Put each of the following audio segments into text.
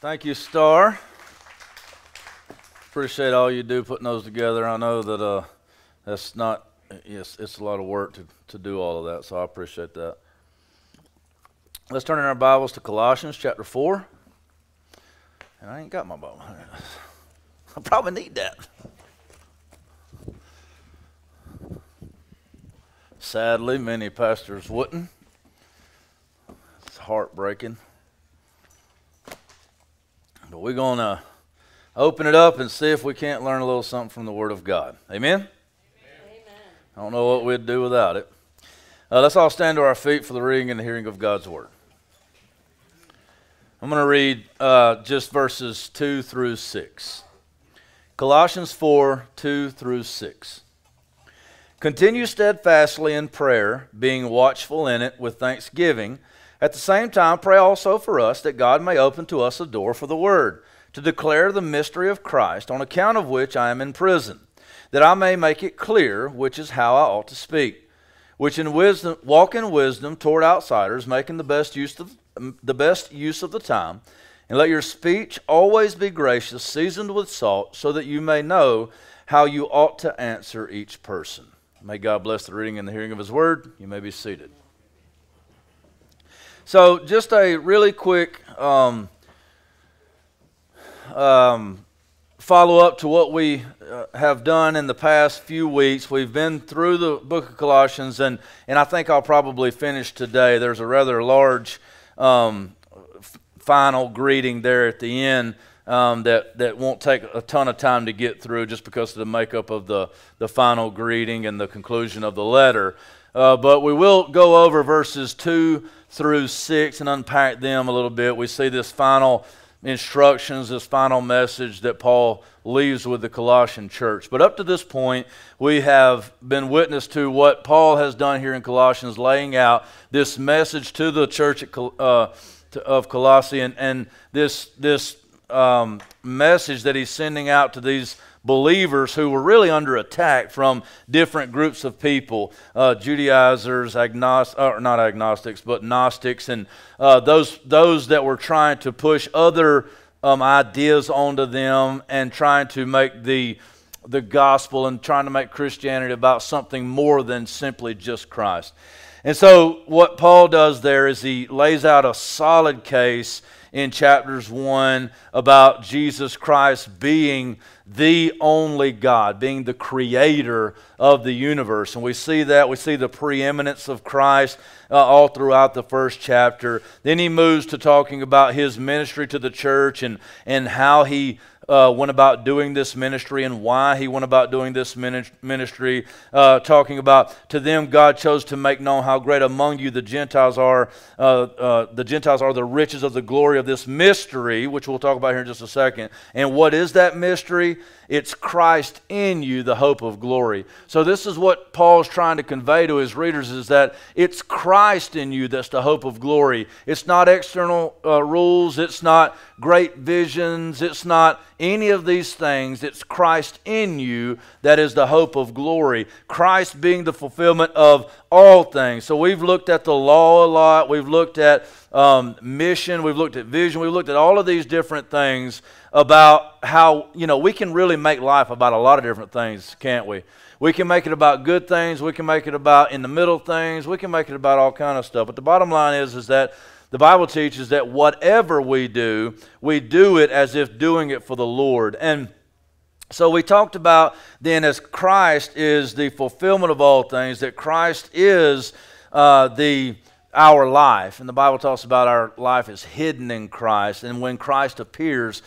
Thank you, Star. Appreciate all you do putting those together. I know that uh, that's not, yes, it's a lot of work to, to do all of that, so I appreciate that. Let's turn in our Bibles to Colossians chapter 4. And I ain't got my Bible. I probably need that. Sadly, many pastors wouldn't. It's heartbreaking. But we're going to open it up and see if we can't learn a little something from the Word of God. Amen? Amen. I don't know what we'd do without it. Uh, let's all stand to our feet for the reading and the hearing of God's Word. I'm going to read uh, just verses 2 through 6. Colossians 4 2 through 6. Continue steadfastly in prayer, being watchful in it with thanksgiving. At the same time, pray also for us that God may open to us a door for the word, to declare the mystery of Christ, on account of which I am in prison, that I may make it clear which is how I ought to speak, which in wisdom walk in wisdom toward outsiders, making the best use of the best use of the time, and let your speech always be gracious, seasoned with salt, so that you may know how you ought to answer each person. May God bless the reading and the hearing of his word. You may be seated. So, just a really quick um, um, follow up to what we uh, have done in the past few weeks. We've been through the book of Colossians, and, and I think I'll probably finish today. There's a rather large um, f- final greeting there at the end. Um, that, that won't take a ton of time to get through just because of the makeup of the, the final greeting and the conclusion of the letter. Uh, but we will go over verses 2 through 6 and unpack them a little bit. We see this final instructions, this final message that Paul leaves with the Colossian church. But up to this point, we have been witness to what Paul has done here in Colossians, laying out this message to the church uh, of Colossae and, and this, this um, message that he's sending out to these believers who were really under attack from different groups of people uh, Judaizers, agnost- or not agnostics, but Gnostics, and uh, those, those that were trying to push other um, ideas onto them and trying to make the, the gospel and trying to make Christianity about something more than simply just Christ. And so, what Paul does there is he lays out a solid case in chapters 1 about Jesus Christ being the only God, being the creator of the universe. And we see that. We see the preeminence of Christ uh, all throughout the first chapter. Then he moves to talking about his ministry to the church and, and how he uh, went about doing this ministry and why he went about doing this ministry, uh, talking about to them God chose to make known how great among you the Gentiles are. Uh, uh, the Gentiles are the riches of the glory of this mystery, which we'll talk about here in just a second. And what is that mystery? It's Christ in you, the hope of glory. So this is what Paul's trying to convey to his readers is that it's Christ in you that's the hope of glory. It's not external uh, rules, it's not great visions, it's not any of these things. It's Christ in you that is the hope of glory. Christ being the fulfillment of all things. So we've looked at the law a lot, we've looked at um, mission, we've looked at vision, we've looked at all of these different things about how, you know, we can really make life about a lot of different things, can't we? We can make it about good things, we can make it about in the middle things, we can make it about all kind of stuff. But the bottom line is is that the Bible teaches that whatever we do, we do it as if doing it for the Lord. And so we talked about then as Christ is the fulfillment of all things, that Christ is uh, the our life. And the Bible talks about our life is hidden in Christ. And when Christ appears,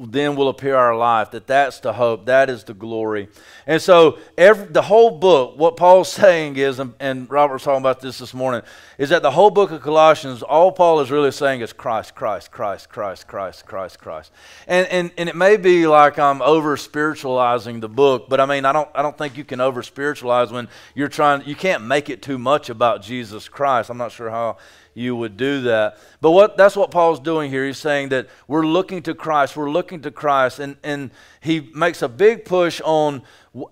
then will appear our life that that's the hope that is the glory. And so every, the whole book what paul's saying is and, and robert was talking about this this morning is that the whole book of colossians all paul is really saying is christ christ christ christ christ christ christ. And, and, and it may be like i'm over spiritualizing the book but i mean i don't, I don't think you can over spiritualize when you're trying you can't make it too much about jesus christ. I'm not sure how you would do that. But what that's what Paul's doing here. He's saying that we're looking to Christ, we're looking to Christ, and, and he makes a big push on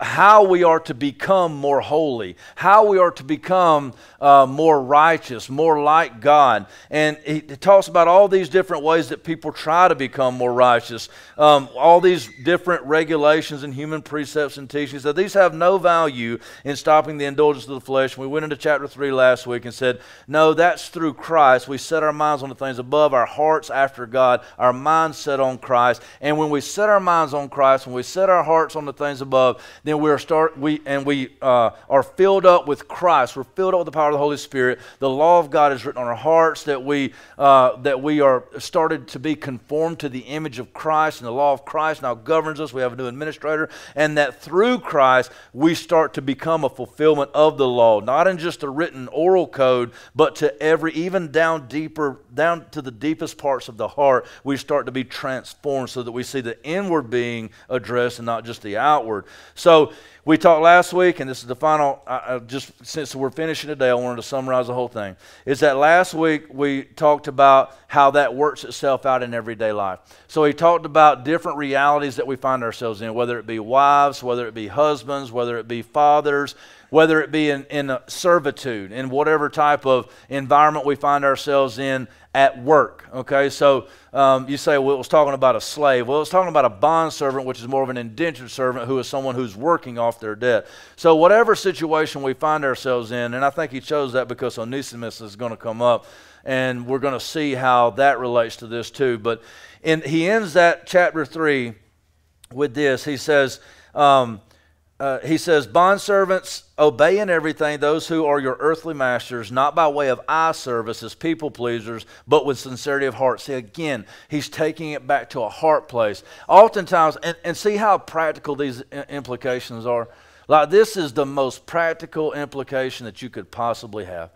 how we are to become more holy, how we are to become uh, more righteous, more like God. And he, talks about all these different ways that people try to become more righteous, um, all these different regulations and human precepts and teachings. That these have no value in stopping the indulgence of the flesh. We went into chapter 3 last week and said, no, that's through Christ. We set our minds on the things above, our hearts after God, our minds set on Christ. And when we set our minds on Christ, when we set our hearts on the things above, then we are start we and we uh, are filled up with Christ. We're filled up with the power of the Holy Spirit. The law of God is written on our hearts that we uh, that we are started to be conformed to the image of Christ, and the law of Christ now governs us. We have a new administrator, and that through Christ we start to become a fulfillment of the law, not in just a written oral code, but to every even down deeper down to the deepest parts of the heart. We start to be transformed so that we see the inward being addressed and not just the outward. So we talked last week, and this is the final, uh, just since we're finishing today, I wanted to summarize the whole thing. Is that last week we talked about how that works itself out in everyday life. So he talked about different realities that we find ourselves in, whether it be wives, whether it be husbands, whether it be fathers, whether it be in, in servitude, in whatever type of environment we find ourselves in at work. Okay, so um, you say, well, it was talking about a slave. Well, it's talking about a bond servant, which is more of an indentured servant who is someone who's working off their debt. So, whatever situation we find ourselves in, and I think he chose that because Onesimus is going to come up, and we're going to see how that relates to this too. But in, he ends that chapter 3 with this. He says, um, uh, he says, Bondservants, obey in everything those who are your earthly masters, not by way of eye service as people pleasers, but with sincerity of heart. See, again, he's taking it back to a heart place. Oftentimes, and, and see how practical these implications are. Like, this is the most practical implication that you could possibly have.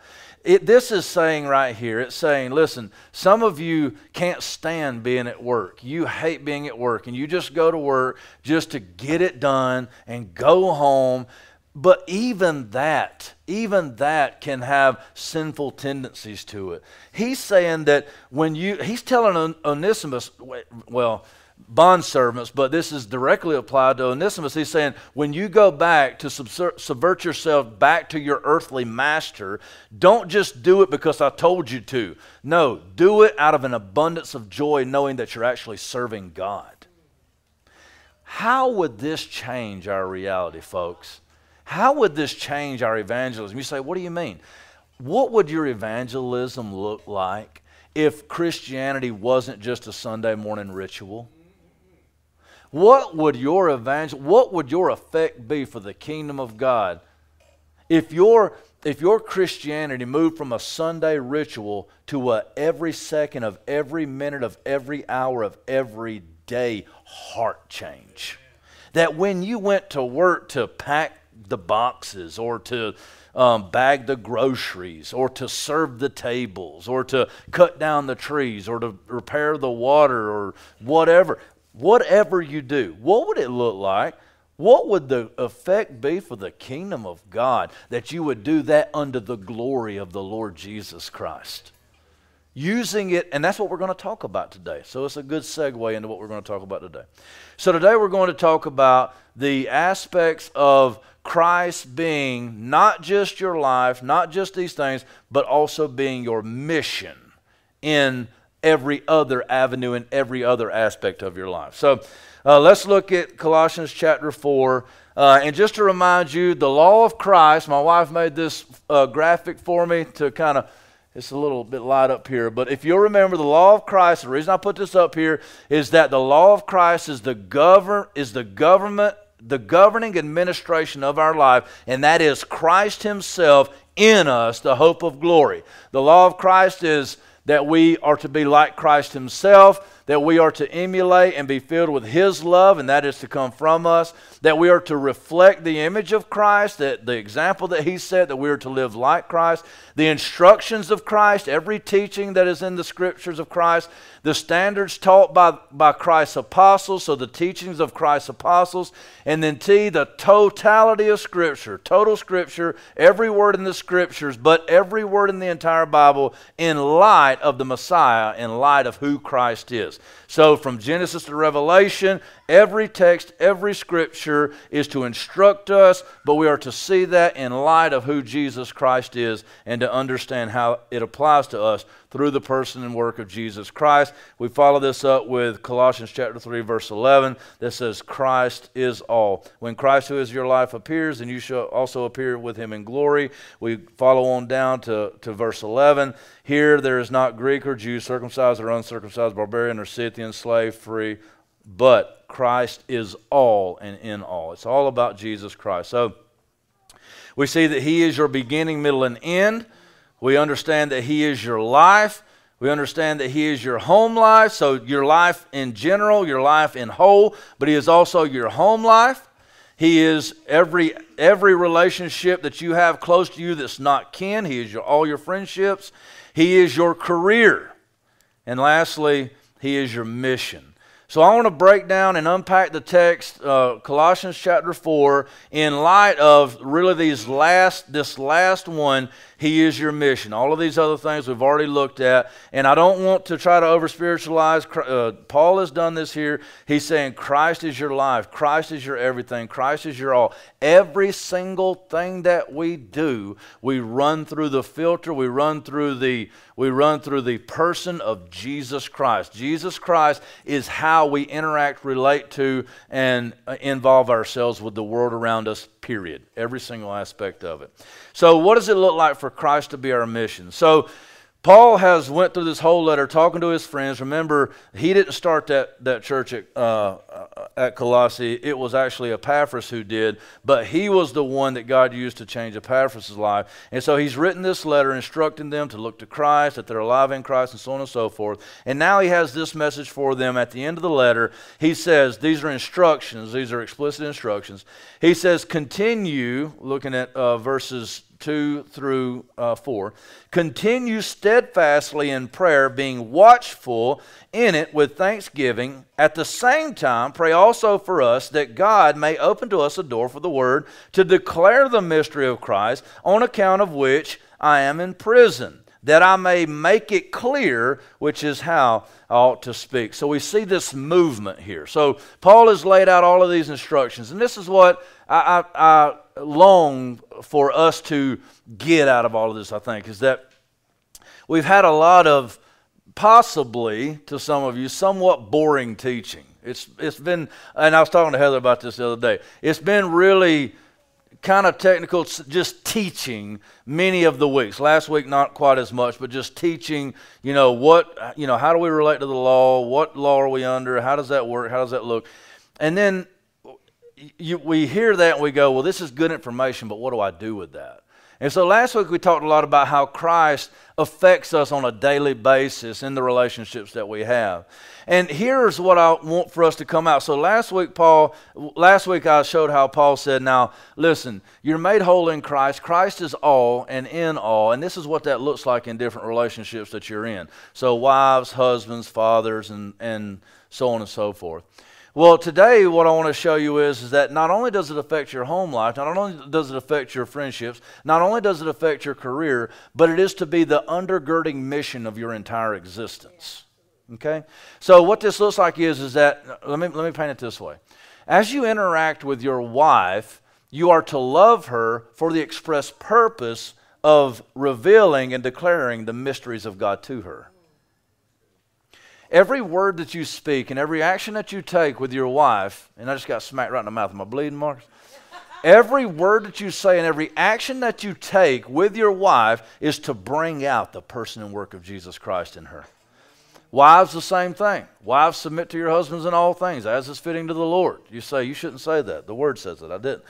It, this is saying right here, it's saying, listen, some of you can't stand being at work. You hate being at work, and you just go to work just to get it done and go home. But even that, even that can have sinful tendencies to it. He's saying that when you, he's telling Onesimus, well, bondservants, but this is directly applied to Onesimus. He's saying, when you go back to subvert yourself back to your earthly master, don't just do it because I told you to. No, do it out of an abundance of joy, knowing that you're actually serving God. How would this change our reality, folks? How would this change our evangelism? You say, what do you mean? What would your evangelism look like if Christianity wasn't just a Sunday morning ritual? What would your evangel what would your effect be for the kingdom of God if your if your Christianity moved from a Sunday ritual to a every second of every minute of every hour of every day heart change? That when you went to work to pack the boxes or to um, bag the groceries or to serve the tables or to cut down the trees or to repair the water or whatever whatever you do, what would it look like? What would the effect be for the kingdom of God that you would do that under the glory of the Lord Jesus Christ? Using it, and that's what we're going to talk about today. So it's a good segue into what we're going to talk about today. So today we're going to talk about the aspects of Christ being not just your life, not just these things, but also being your mission in every other avenue and every other aspect of your life. So uh, let's look at Colossians chapter 4. Uh, and just to remind you, the law of Christ, my wife made this uh, graphic for me to kind of, it's a little bit light up here, but if you'll remember the law of Christ, the reason I put this up here is that the law of Christ is the govern is the government, the governing administration of our life, and that is Christ Himself in us, the hope of glory. The law of Christ is that we are to be like Christ Himself that we are to emulate and be filled with His love, and that is to come from us, that we are to reflect the image of Christ, that the example that He set, that we are to live like Christ, the instructions of Christ, every teaching that is in the scriptures of Christ, the standards taught by, by Christ's apostles, so the teachings of Christ's apostles, and then T, the totality of Scripture, total Scripture, every word in the Scriptures, but every word in the entire Bible in light of the Messiah, in light of who Christ is. Is. So, from Genesis to Revelation, every text, every scripture is to instruct us, but we are to see that in light of who Jesus Christ is and to understand how it applies to us through the person and work of Jesus Christ. We follow this up with Colossians chapter 3 verse 11 that says Christ is all. When Christ who is your life appears, then you shall also appear with him in glory. We follow on down to, to verse 11. Here there is not Greek or Jew, circumcised or uncircumcised, barbarian or Scythian, slave, free, but Christ is all and in all. It's all about Jesus Christ. So we see that he is your beginning, middle, and end. We understand that He is your life. We understand that He is your home life, so your life in general, your life in whole, but He is also your home life. He is every every relationship that you have close to you that's not kin. He is your, all your friendships. He is your career. And lastly, He is your mission. So I want to break down and unpack the text, uh, Colossians chapter 4, in light of really these last, this last one, he is your mission. All of these other things we've already looked at. And I don't want to try to over spiritualize. Uh, Paul has done this here. He's saying Christ is your life, Christ is your everything, Christ is your all. Every single thing that we do, we run through the filter, we run through the we run through the person of Jesus Christ. Jesus Christ is how we interact, relate to, and uh, involve ourselves with the world around us period. Every single aspect of it. So, what does it look like for Christ to be our mission? So, Paul has went through this whole letter talking to his friends. Remember, he didn't start that, that church at, uh, at Colossae. It was actually Epaphras who did, but he was the one that God used to change Epaphras' life. And so he's written this letter instructing them to look to Christ, that they're alive in Christ, and so on and so forth. And now he has this message for them at the end of the letter. He says, These are instructions, these are explicit instructions. He says, Continue, looking at uh, verses 2 through uh, 4. Continue steadfastly in prayer, being watchful in it with thanksgiving. At the same time, pray also for us that God may open to us a door for the word to declare the mystery of Christ, on account of which I am in prison that I may make it clear, which is how I ought to speak. So we see this movement here. So Paul has laid out all of these instructions, and this is what I, I, I long for us to get out of all of this, I think, is that we've had a lot of possibly, to some of you, somewhat boring teaching. It's, it's been, and I was talking to Heather about this the other day, it's been really kind of technical, just teaching many of the weeks. Last week, not quite as much, but just teaching, you know, what, you know, how do we relate to the law? What law are we under? How does that work? How does that look? And then you, we hear that and we go, well, this is good information, but what do I do with that? And so last week we talked a lot about how Christ affects us on a daily basis in the relationships that we have. And here's what I want for us to come out. So last week Paul last week I showed how Paul said, "Now, listen, you're made whole in Christ. Christ is all and in all." And this is what that looks like in different relationships that you're in. So wives, husbands, fathers and and so on and so forth. Well, today what I want to show you is, is that not only does it affect your home life, not only does it affect your friendships, not only does it affect your career, but it is to be the undergirding mission of your entire existence. Okay? So what this looks like is, is that, let me, let me paint it this way. As you interact with your wife, you are to love her for the express purpose of revealing and declaring the mysteries of God to her. Every word that you speak and every action that you take with your wife, and I just got smacked right in the mouth. Am I bleeding, Marcus? every word that you say and every action that you take with your wife is to bring out the person and work of Jesus Christ in her. Wives, the same thing. Wives, submit to your husbands in all things, as is fitting to the Lord. You say, you shouldn't say that. The word says it. I didn't.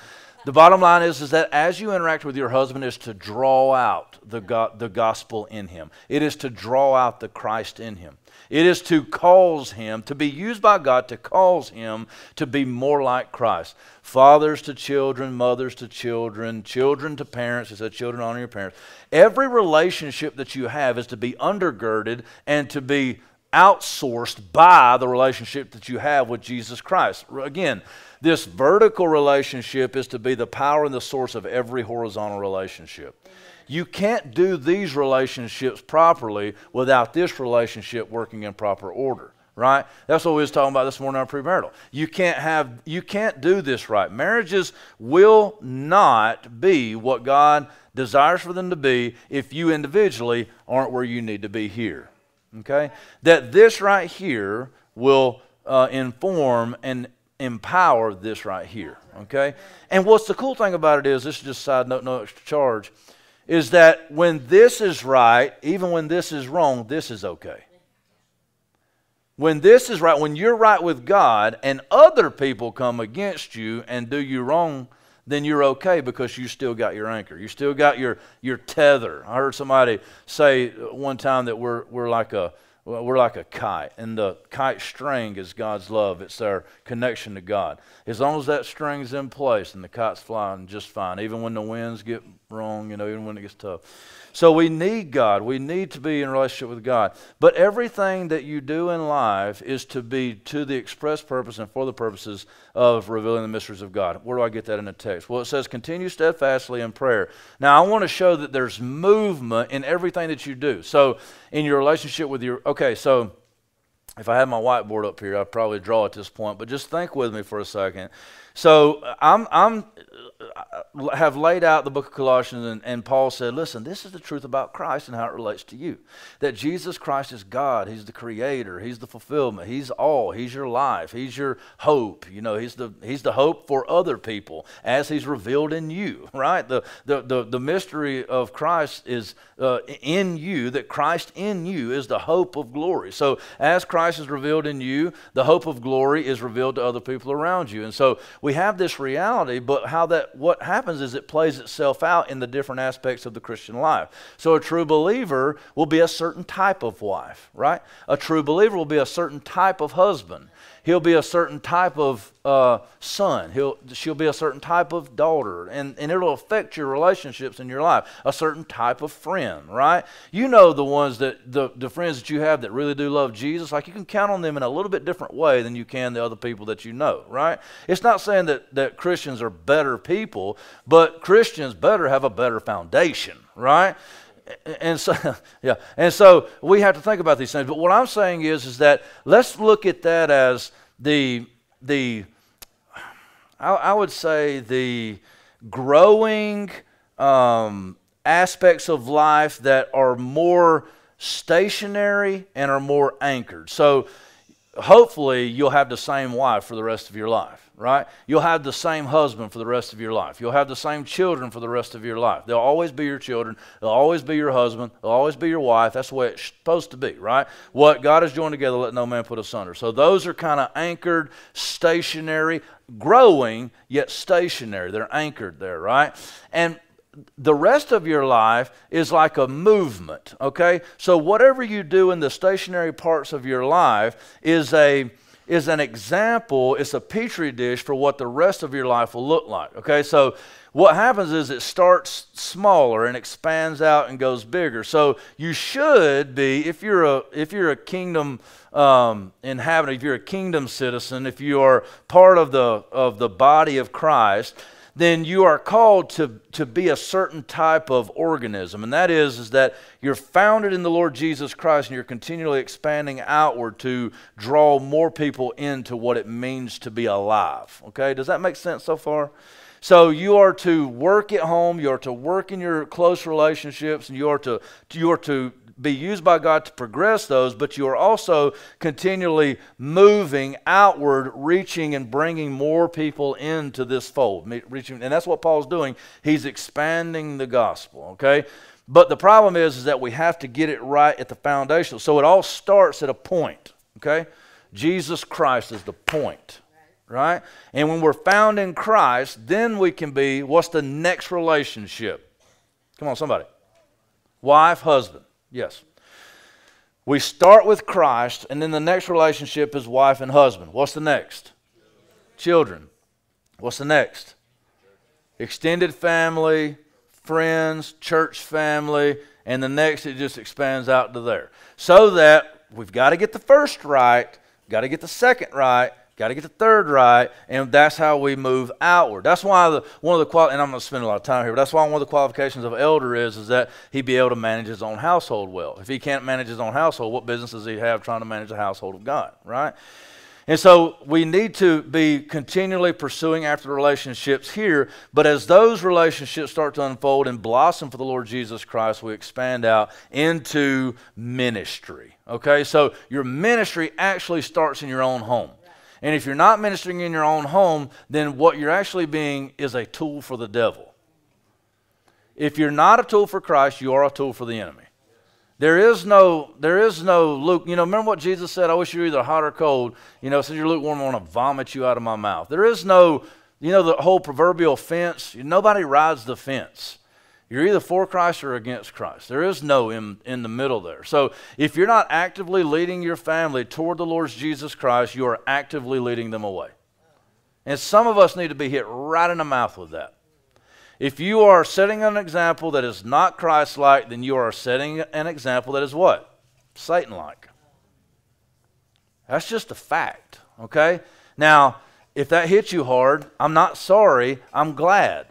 The bottom line is, is that as you interact with your husband is to draw out the, go- the gospel in him. It is to draw out the Christ in him. It is to cause him, to be used by God to cause him to be more like Christ. Fathers to children, mothers to children, children to parents. He said, children honor your parents. Every relationship that you have is to be undergirded and to be outsourced by the relationship that you have with Jesus Christ. Again, this vertical relationship is to be the power and the source of every horizontal relationship. You can't do these relationships properly without this relationship working in proper order. right? That's what we was talking about this morning on premarital. You can't have you can't do this right. Marriages will not be what God desires for them to be if you individually aren't where you need to be here. Okay? That this right here will uh, inform and empower this right here. Okay? And what's the cool thing about it is, this is just side note, no extra charge, is that when this is right, even when this is wrong, this is okay. When this is right, when you're right with God and other people come against you and do you wrong, then you're okay because you still got your anchor. You still got your, your tether. I heard somebody say one time that we're, we're like a we're like a kite, and the kite string is God's love. It's our connection to God. As long as that string's in place, and the kite's flying just fine, even when the winds get wrong, you know, even when it gets tough. So we need God. We need to be in relationship with God. But everything that you do in life is to be to the express purpose and for the purposes of revealing the mysteries of God. Where do I get that in the text? Well, it says, continue steadfastly in prayer. Now, I want to show that there's movement in everything that you do. So, in your relationship with your, okay, so if I had my whiteboard up here, I'd probably draw at this point, but just think with me for a second. So I'm, I'm have laid out the book of Colossians, and, and, Paul said, Listen, this is the truth about Christ and how it relates to you. That Jesus Christ is God. He's the creator. He's the fulfillment. He's all. He's your life. He's your hope. You know, He's the, he's the hope for other people as He's revealed in you, right? The, the, the, the mystery of Christ is uh, in you, that Christ in you is the hope of glory. So as Christ is revealed in you, the hope of glory is revealed to other people around you. And so we have this reality, but how that, what happens is it plays itself out in the different aspects of the Christian life. So a true believer will be a certain type of wife, right? A true believer will be a certain type of husband. He'll be a certain type of uh, son. He'll, she'll be a certain type of daughter. And, and it'll affect your relationships in your life. A certain type of friend, right? You know the ones that, the, the friends that you have that really do love Jesus, like you can count on them in a little bit different way than you can the other people that you know, right? It's not saying that, that Christians are better people, but Christians better have a better foundation, right? And so yeah. And so we have to think about these things. But what i'm saying is is that let's look at that as the the i, I would say the growing um, aspects of life that are more stationary and are more anchored. So hopefully you'll have the same wife for the rest of your life right? You'll have the same husband for the rest of your life. You'll have the same children for the rest of your life. They'll always be your children. They'll always be your husband. They'll always be your wife. That's the way it's supposed to be, right? What God has joined together, let no man put asunder. So those are kind of anchored, stationary, growing, yet stationary. They're anchored there, right? And the rest of your life is like a movement, okay? So whatever you do in the stationary parts of your life is a is an example, it's a petri dish for what the rest of your life will look like. Okay, so what happens is it starts smaller and expands out and goes bigger. So you should be, if you're a if you're a kingdom um, inhabitant, if you're a kingdom citizen, if you are part of the of the body of Christ, then you are called to, to be a certain type of organism. And that is, is that you're founded in the Lord Jesus Christ and you're continually expanding outward to draw more people into what it means to be alive. Okay? Does that make sense so far? So you are to work at home, you are to work in your close relationships, and you are to you are to be used by God to progress those, but you are also continually moving outward, reaching and bringing more people into this fold. Reaching, and that's what Paul's doing. He's expanding the gospel, okay? But the problem is, is that we have to get it right at the foundation. So it all starts at a point, okay? Jesus Christ is the point, right? And when we're found in Christ, then we can be, what's the next relationship? Come on, somebody. Wife, husband. Yes. We start with Christ, and then the next relationship is wife and husband. What's the next? Children. What's the next? Extended family, friends, church family, and the next it just expands out to there. So that we've got to get the first right, got to get the second right, Got to get the third right, and that's how we move outward. That's why the, one of the qual and I'm going to spend a lot of time here, but that's why one of the qualifications of elder is is that he be able to manage his own household well. If he can't manage his own household, what business does he have trying to manage the household of God, right? And so we need to be continually pursuing after relationships here, but as those relationships start to unfold and blossom for the Lord Jesus Christ, we expand out into ministry. Okay, so your ministry actually starts in your own home. And if you're not ministering in your own home, then what you're actually being is a tool for the devil. If you're not a tool for Christ, you are a tool for the enemy. There is no, there is no Luke. You know, remember what Jesus said? I wish you were either hot or cold. You know, since you're lukewarm, I want to vomit you out of my mouth. There is no, you know, the whole proverbial fence. Nobody rides the fence. You're either for Christ or against Christ. There is no in, in the middle there. So if you're not actively leading your family toward the Lord Jesus Christ, you are actively leading them away. And some of us need to be hit right in the mouth with that. If you are setting an example that is not Christ like, then you are setting an example that is what? Satan like. That's just a fact, okay? Now, if that hits you hard, I'm not sorry, I'm glad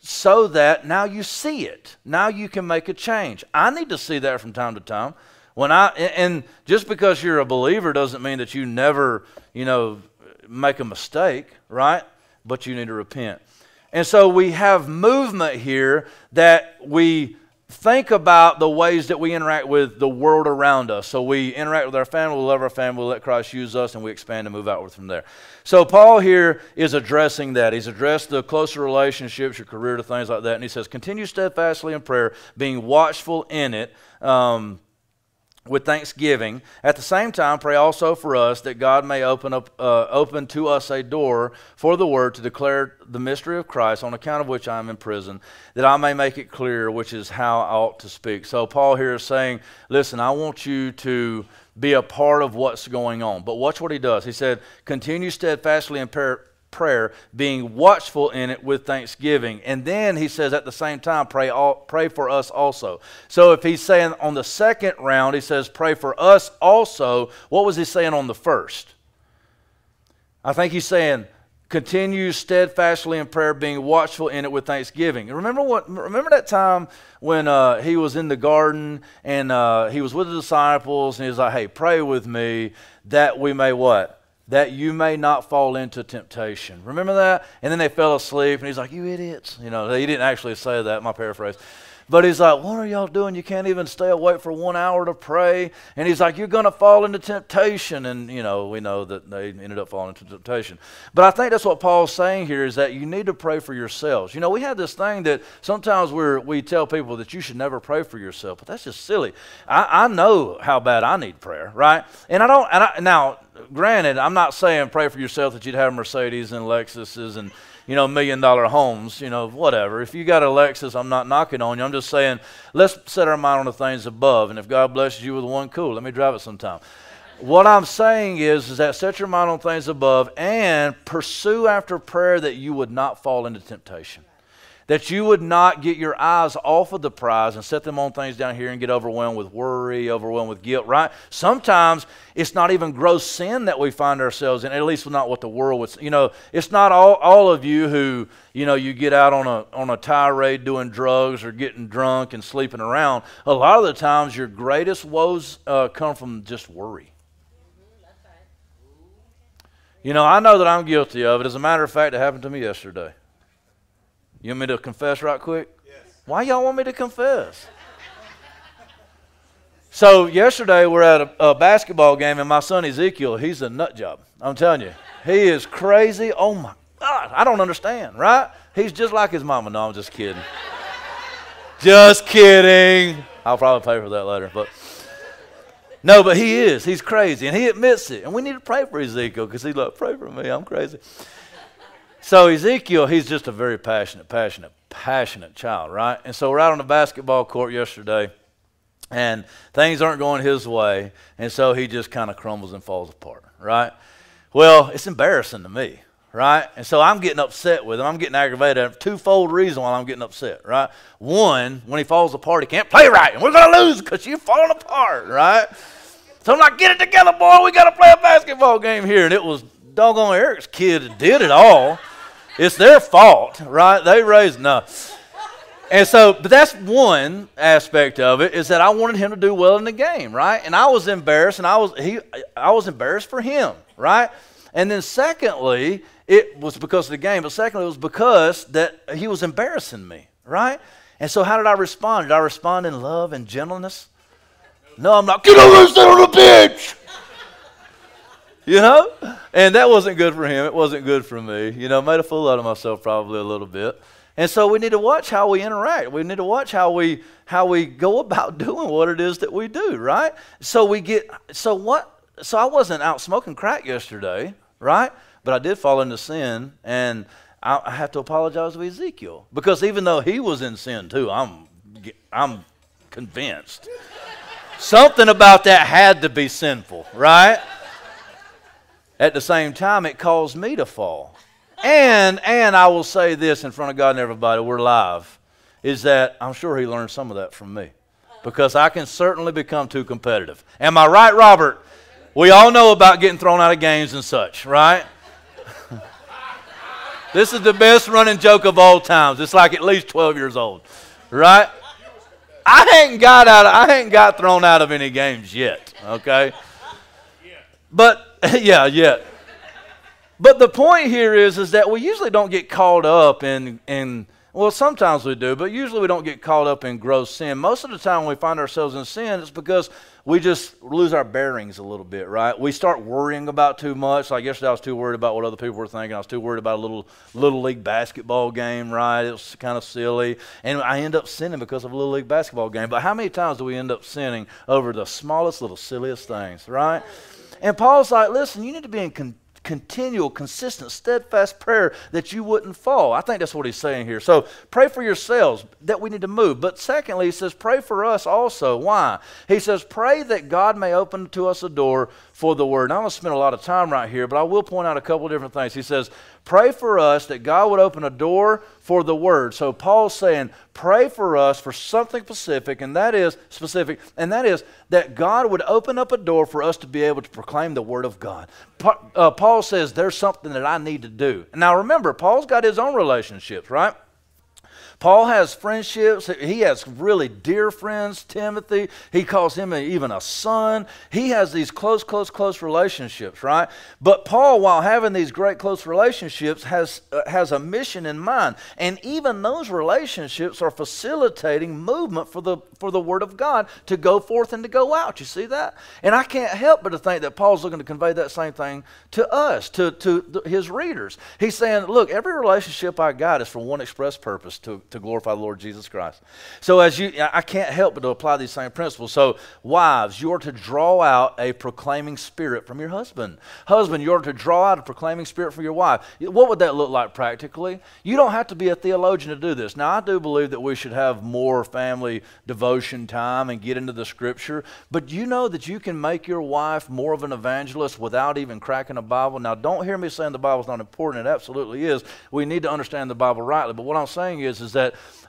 so that now you see it. Now you can make a change. I need to see that from time to time. When I and just because you're a believer doesn't mean that you never, you know, make a mistake, right? But you need to repent. And so we have movement here that we think about the ways that we interact with the world around us. So we interact with our family, we love our family, we let Christ use us, and we expand and move outward from there. So Paul here is addressing that. He's addressed the closer relationships, your career, to things like that. And he says, continue steadfastly in prayer, being watchful in it. Um, with thanksgiving. At the same time, pray also for us that God may open up, uh, open to us a door for the word to declare the mystery of Christ, on account of which I am in prison, that I may make it clear, which is how I ought to speak. So Paul here is saying, listen, I want you to be a part of what's going on. But watch what he does. He said, continue steadfastly in prayer prayer, being watchful in it with thanksgiving. And then he says at the same time, pray, all, pray for us also. So if he's saying on the second round, he says, pray for us also, what was he saying on the first? I think he's saying, continue steadfastly in prayer, being watchful in it with thanksgiving. Remember what? Remember that time when uh, he was in the garden and uh, he was with the disciples and he was like, "Hey, pray with me that we may what." That you may not fall into temptation. Remember that? And then they fell asleep, and he's like, You idiots. You know, he didn't actually say that, my paraphrase. But he's like, What are y'all doing? You can't even stay awake for one hour to pray. And he's like, You're going to fall into temptation. And, you know, we know that they ended up falling into temptation. But I think that's what Paul's saying here is that you need to pray for yourselves. You know, we have this thing that sometimes we we tell people that you should never pray for yourself, but that's just silly. I, I know how bad I need prayer, right? And I don't, and I, now, granted, I'm not saying pray for yourself that you'd have Mercedes and Lexuses and you know million dollar homes, you know whatever. If you got a Lexus, I'm not knocking on you. I'm just saying let's set our mind on the things above. And if God blesses you with one, cool. Let me drive it sometime. What I'm saying is, is that set your mind on things above and pursue after prayer that you would not fall into temptation that you would not get your eyes off of the prize and set them on things down here and get overwhelmed with worry, overwhelmed with guilt, right? Sometimes it's not even gross sin that we find ourselves in, at least not what the world would, say. you know, it's not all, all of you who, you know, you get out on a, on a tirade doing drugs or getting drunk and sleeping around. A lot of the times your greatest woes uh, come from just worry. You know, I know that I'm guilty of it. As a matter of fact, it happened to me yesterday. You want me to confess right quick? Yes. Why y'all want me to confess? so yesterday we're at a, a, basketball game and my son Ezekiel, he's a nut job. I'm telling you, he is crazy. Oh my God, I don't understand. Right? He's just like his mama. No, I'm just kidding. just kidding. I'll probably pay for that later, but. No, but he is. He's crazy, and he admits it. And we need to pray for Ezekiel because he's like, pray for me. I'm crazy. So Ezekiel, he's just a very passionate, passionate, passionate child, right? And so we're out on the basketball court yesterday, and things aren't going his way, and so he just kind of crumbles and falls apart, right? Well, it's embarrassing to me, right? And so I'm getting upset with him. I'm getting aggravated. Twofold reason why I'm getting upset, right? One, when he falls apart, he can't play right, and we're going to lose because you're falling apart, right? So I'm like, get it together, boy. We got to play a basketball game here. And it was doggone Eric's kid did it all. It's their fault, right? They raised no. And so, but that's one aspect of it is that I wanted him to do well in the game, right? And I was embarrassed, and I was he, I was embarrassed for him, right? And then secondly, it was because of the game, but secondly, it was because that he was embarrassing me, right? And so, how did I respond? Did I respond in love and gentleness? No, I'm not. Get over and sit on the bench. You know, and that wasn't good for him. It wasn't good for me. You know, made a fool out of myself probably a little bit. And so we need to watch how we interact. We need to watch how we how we go about doing what it is that we do, right? So we get so what so I wasn't out smoking crack yesterday, right? But I did fall into sin and I, have to apologize to Ezekiel because even though he was in sin too, I'm I'm convinced. Something about that had to be sinful, right? At the same time, it caused me to fall. And and I will say this in front of God and everybody, we're live, is that I'm sure he learned some of that from me. Because I can certainly become too competitive. Am I right, Robert? We all know about getting thrown out of games and such, right? this is the best running joke of all times. It's like at least 12 years old, right? I ain't got out. Of, I ain't got thrown out of any games yet. Okay, but yeah, yet. But the point here is, is that we usually don't get caught up in, in well, sometimes we do, but usually we don't get caught up in gross sin. Most of the time when we find ourselves in sin, it's because we just lose our bearings a little bit, right? We start worrying about too much. Like yesterday, I was too worried about what other people were thinking. I was too worried about a little little league basketball game, right? It was kind of silly, and I end up sinning because of a little league basketball game. But how many times do we end up sinning over the smallest, little silliest things, right? And Paul's like, listen, you need to be in con- continual, consistent, steadfast prayer that you wouldn't fall. I think that's what he's saying here. So pray for yourselves that we need to move. But secondly, he says, pray for us also. Why? He says, pray that God may open to us a door for the word. I'm going to spend a lot of time right here, but I will point out a couple different things. He says, Pray for us that God would open a door for the word. So Paul's saying, pray for us for something specific, and that is specific, and that is that God would open up a door for us to be able to proclaim the word of God. Pa- uh, Paul says, There's something that I need to do. Now remember, Paul's got his own relationships, right? Paul has friendships. He has really dear friends, Timothy. He calls him even a son. He has these close, close, close relationships, right? But Paul, while having these great close relationships, has, uh, has a mission in mind. And even those relationships are facilitating movement for the, for the Word of God to go forth and to go out. You see that? And I can't help but to think that Paul's looking to convey that same thing to us, to, to his readers. He's saying, look, every relationship I got is for one express purpose to, to glorify the Lord Jesus Christ. So as you I can't help but to apply these same principles. So wives, you are to draw out a proclaiming spirit from your husband. Husband, you are to draw out a proclaiming spirit from your wife. What would that look like practically? You don't have to be a theologian to do this. Now I do believe that we should have more family devotion time and get into the scripture, but you know that you can make your wife more of an evangelist without even cracking a Bible. Now don't hear me saying the Bible's not important. It absolutely is. We need to understand the Bible rightly. But what I'm saying is is that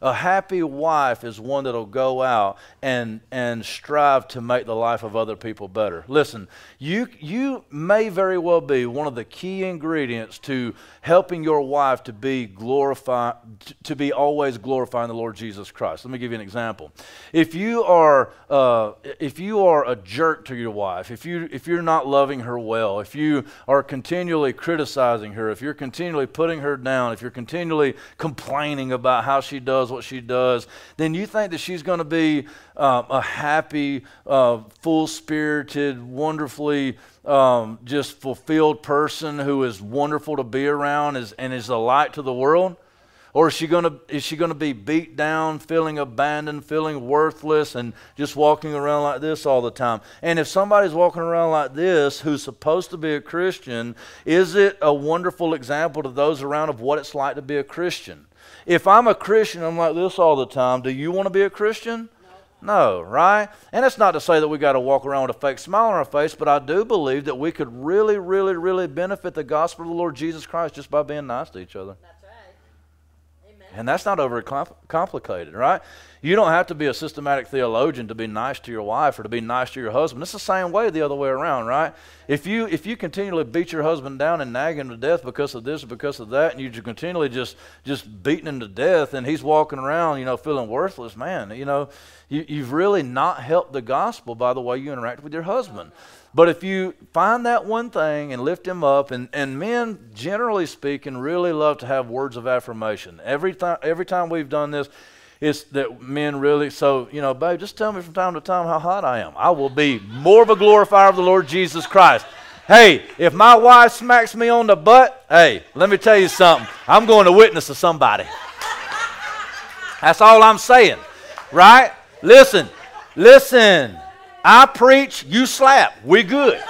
a happy wife is one that'll go out and, and strive to make the life of other people better. Listen, you, you may very well be one of the key ingredients to helping your wife to be glorified, to be always glorifying the Lord Jesus Christ. Let me give you an example. If you are, uh, if you are a jerk to your wife, if, you, if you're not loving her well, if you are continually criticizing her, if you're continually putting her down, if you're continually complaining about how she does what she does, then you think that she's going to be um, a happy, uh, full spirited, wonderfully um, just fulfilled person who is wonderful to be around is, and is a light to the world? Or is she to is she going to be beat down, feeling abandoned, feeling worthless and just walking around like this all the time? And if somebody's walking around like this who's supposed to be a Christian, is it a wonderful example to those around of what it's like to be a Christian? If I'm a Christian, I'm like this all the time. Do you want to be a Christian? No, right? And it's not to say that we got to walk around with a fake smile on our face, but I do believe that we could really, really, really benefit the gospel of the Lord Jesus Christ just by being nice to each other. And that's not over complicated, right? You don't have to be a systematic theologian to be nice to your wife or to be nice to your husband. It's the same way the other way around, right? If you if you continually beat your husband down and nag him to death because of this or because of that, and you are continually just just beating him to death, and he's walking around, you know, feeling worthless, man. You know, you, you've really not helped the gospel by the way you interact with your husband. But if you find that one thing and lift him up, and, and men, generally speaking, really love to have words of affirmation. Every, th- every time we've done this, it's that men really, so, you know, babe, just tell me from time to time how hot I am. I will be more of a glorifier of the Lord Jesus Christ. Hey, if my wife smacks me on the butt, hey, let me tell you something. I'm going to witness to somebody. That's all I'm saying, right? Listen, listen. I preach, you slap. We good.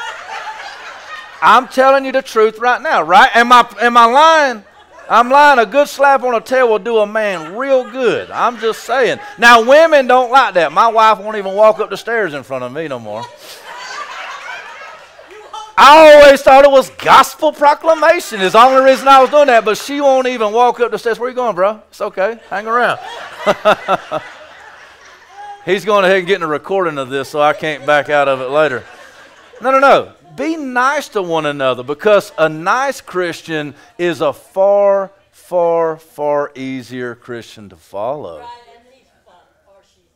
I'm telling you the truth right now, right? Am I, am I lying? I'm lying. A good slap on the tail will do a man real good. I'm just saying. Now, women don't like that. My wife won't even walk up the stairs in front of me no more. I always thought it was gospel proclamation. Is the only reason I was doing that. But she won't even walk up the stairs. Where you going, bro? It's okay. Hang around. He's going ahead and getting a recording of this, so I can't back out of it later. No, no, no. Be nice to one another because a nice Christian is a far, far, far easier Christian to follow.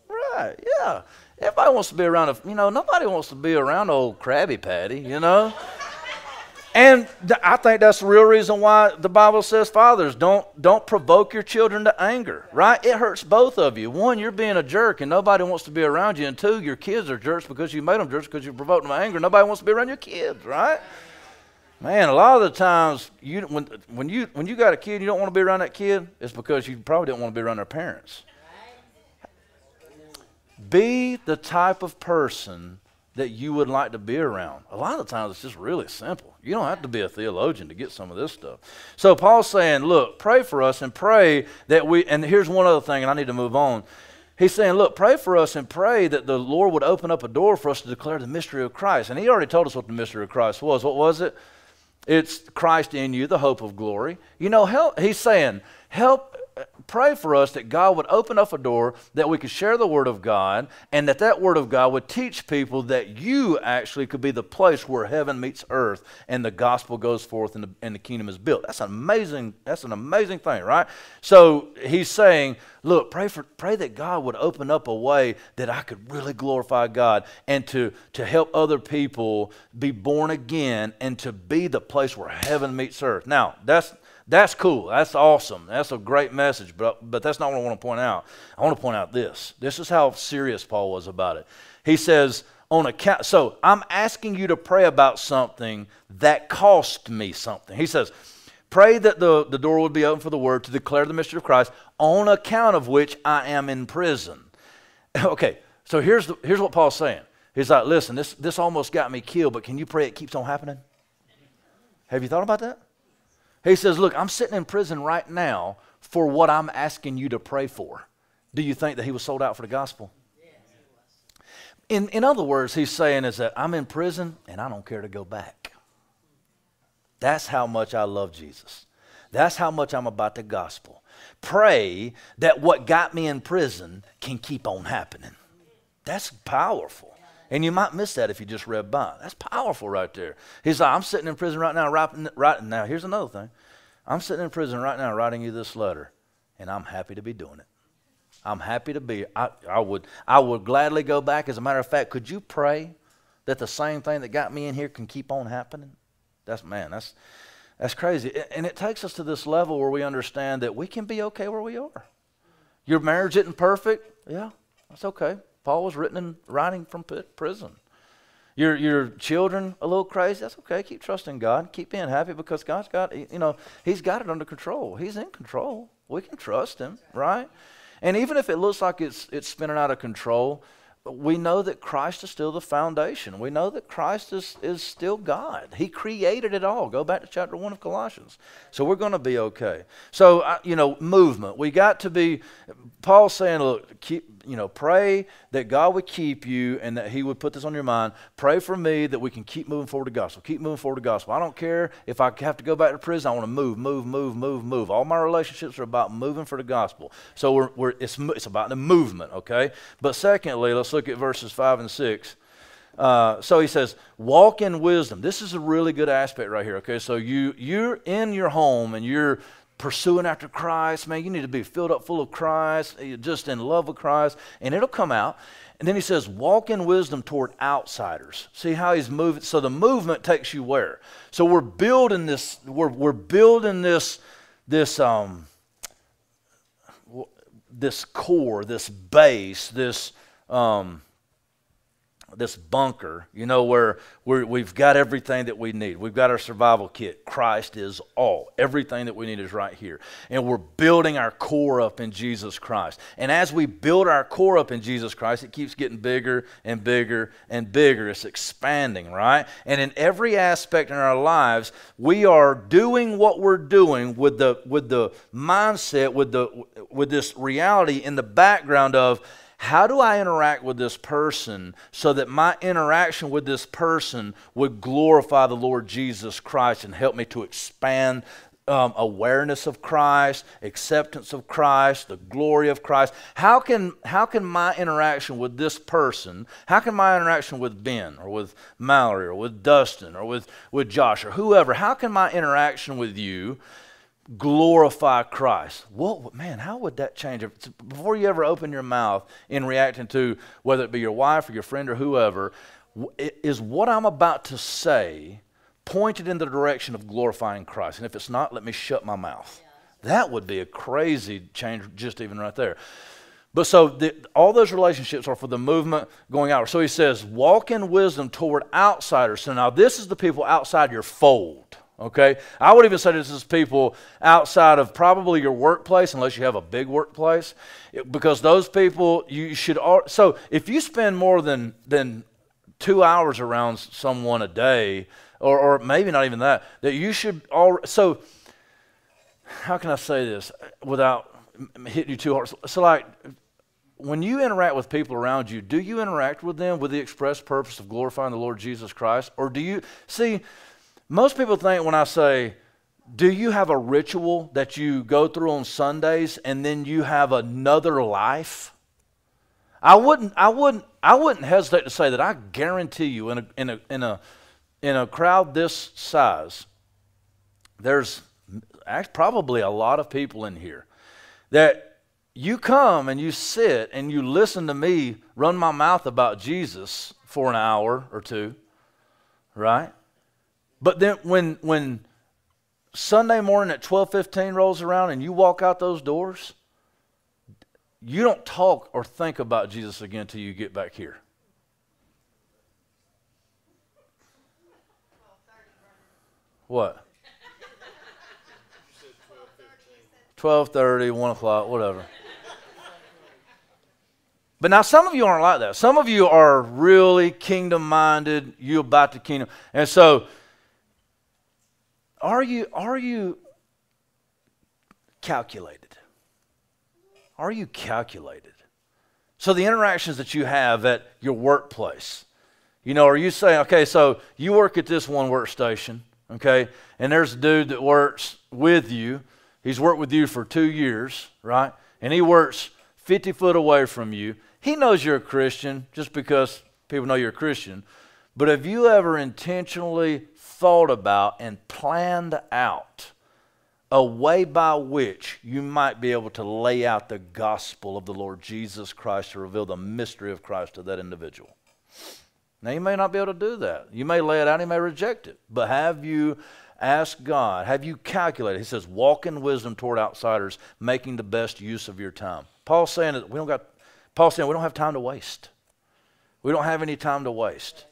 Right, yeah. Everybody wants to be around, a, you know, nobody wants to be around old Krabby Patty, you know? And th- I think that's the real reason why the Bible says, fathers, don't, don't provoke your children to anger, right? It hurts both of you. One, you're being a jerk and nobody wants to be around you. And two, your kids are jerks because you made them jerks because you provoked them to anger. Nobody wants to be around your kids, right? Man, a lot of the times, you, when, when, you, when you got a kid you don't want to be around that kid, it's because you probably didn't want to be around their parents. Be the type of person that you would like to be around. A lot of times it's just really simple. You don't have to be a theologian to get some of this stuff. So Paul's saying, look, pray for us and pray that we, and here's one other thing, and I need to move on. He's saying, look, pray for us and pray that the Lord would open up a door for us to declare the mystery of Christ. And he already told us what the mystery of Christ was. What was it? It's Christ in you, the hope of glory. You know, help, he's saying, help pray for us that God would open up a door that we could share the Word of God and that that Word of God would teach people that you actually could be the place where heaven meets earth and the gospel goes forth and the, and the kingdom is built. That's an amazing, that's an amazing thing, right? So he's saying, look, pray, for, pray that God would open up a way that I could really glorify God and to, to help other people be born again and to be the place where heaven meets earth. Now, that's that's cool. That's awesome. That's a great message, but, but that's not what I want to point out. I want to point out this. This is how serious Paul was about it. He says, on account, so I'm asking you to pray about something that cost me something. He says, pray that the, the door would be open for the word to declare the mystery of Christ, on account of which I am in prison. okay, so here's, the, here's what Paul's saying. He's like, listen, this, this almost got me killed, but can you pray it keeps on happening? Have you thought about that? He says, Look, I'm sitting in prison right now for what I'm asking you to pray for. Do you think that he was sold out for the gospel? In, in other words, he's saying is that I'm in prison and I don't care to go back. That's how much I love Jesus. That's how much I'm about the gospel. Pray that what got me in prison can keep on happening. That's powerful. And you might miss that if you just read by. That's powerful right there. He's like, I'm sitting in prison right now, writing, writing. Now, here's another thing. I'm sitting in prison right now writing you this letter, and I'm happy to be doing it. I'm happy to be. I, I, would, I would gladly go back. As a matter of fact, could you pray that the same thing that got me in here can keep on happening? That's, man, that's, that's crazy. And it takes us to this level where we understand that we can be okay where we are. Your marriage isn't perfect. Yeah, that's okay. Paul was written in writing from prison. Your, your children a little crazy, that's okay. Keep trusting God. Keep being happy because God's got, you know, He's got it under control. He's in control. We can trust Him, right? And even if it looks like it's, it's spinning out of control, we know that Christ is still the foundation. We know that Christ is, is still God. He created it all. Go back to chapter 1 of Colossians. So we're going to be okay. So, uh, you know, movement. We got to be, Paul's saying, look, keep, you know, pray that God would keep you and that He would put this on your mind. Pray for me that we can keep moving forward to gospel. Keep moving forward to gospel. I don't care if I have to go back to prison. I want to move, move, move, move, move. All my relationships are about moving for the gospel. So we're, we're, it's, it's about the movement, okay? But secondly, let's look at verses 5 and 6. Uh, so he says, walk in wisdom. This is a really good aspect right here. Okay, so you you're in your home and you're pursuing after Christ, man, you need to be filled up full of Christ, eh, just in love with Christ, and it'll come out. And then he says, walk in wisdom toward outsiders. See how he's moving? So the movement takes you where? So we're building this, we're, we're building this, this, um, this core, this base, this, um, this bunker, you know, where we have got everything that we need. We've got our survival kit. Christ is all. Everything that we need is right here. And we're building our core up in Jesus Christ. And as we build our core up in Jesus Christ, it keeps getting bigger and bigger and bigger. It's expanding, right? And in every aspect in our lives, we are doing what we're doing with the with the mindset, with the with this reality in the background of how do I interact with this person so that my interaction with this person would glorify the Lord Jesus Christ and help me to expand um, awareness of Christ, acceptance of Christ, the glory of Christ. How can, how can my interaction with this person, how can my interaction with Ben or with Mallory or with Dustin or with, with Josh or whoever, how can my interaction with you glorify Christ. What man, how would that change? Before you ever open your mouth in reacting to whether it be your wife or your friend or whoever, is what I'm about to say pointed in the direction of glorifying Christ? And if it's not, let me shut my mouth. That would be a crazy change, just even right there. But so the, all those relationships are for the movement going out. So he says, walk in wisdom toward outsiders. So now this is the people outside your fold. Okay? I would even say this is people outside of probably your workplace, unless you have a big workplace, because those people, you should. So if you spend more than, than two hours around someone a day, or, or maybe not even that, that you should. All, so, how can I say this without hitting you too hard? So, like, when you interact with people around you, do you interact with them with the express purpose of glorifying the Lord Jesus Christ? Or do you see? Most people think when I say, do you have a ritual that you go through on Sundays and then you have another life? I wouldn't, I wouldn't, I wouldn't hesitate to say that I guarantee you in a, in a, in a, in a crowd this size, there's probably a lot of people in here that you come and you sit and you listen to me run my mouth about Jesus for an hour or two, right? But then when when Sunday morning at 12:15 rolls around and you walk out those doors, you don't talk or think about Jesus again until you get back here. What? 12:30, 1 o'clock, whatever. But now some of you aren't like that. Some of you are really kingdom minded. You about the kingdom. And so are you, are you calculated? Are you calculated? So, the interactions that you have at your workplace, you know, are you saying, okay, so you work at this one workstation, okay, and there's a dude that works with you. He's worked with you for two years, right? And he works 50 foot away from you. He knows you're a Christian just because people know you're a Christian. But have you ever intentionally thought about and planned out a way by which you might be able to lay out the gospel of the Lord Jesus Christ to reveal the mystery of Christ to that individual. Now, you may not be able to do that. You may lay it out, you may reject it. But have you asked God, have you calculated? He says, walk in wisdom toward outsiders, making the best use of your time. Paul's saying that we don't got, Paul's saying we don't have time to waste. We don't have any time to waste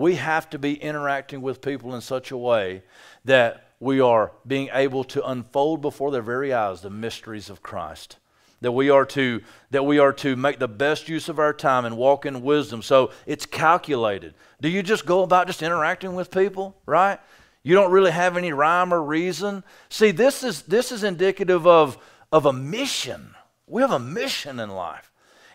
we have to be interacting with people in such a way that we are being able to unfold before their very eyes the mysteries of Christ. that we are to that we are to make the best use of our time and walk in wisdom. So it's calculated. Do you just go about just interacting with people, right? You don't really have any rhyme or reason. See, this is this is indicative of of a mission. We have a mission in life.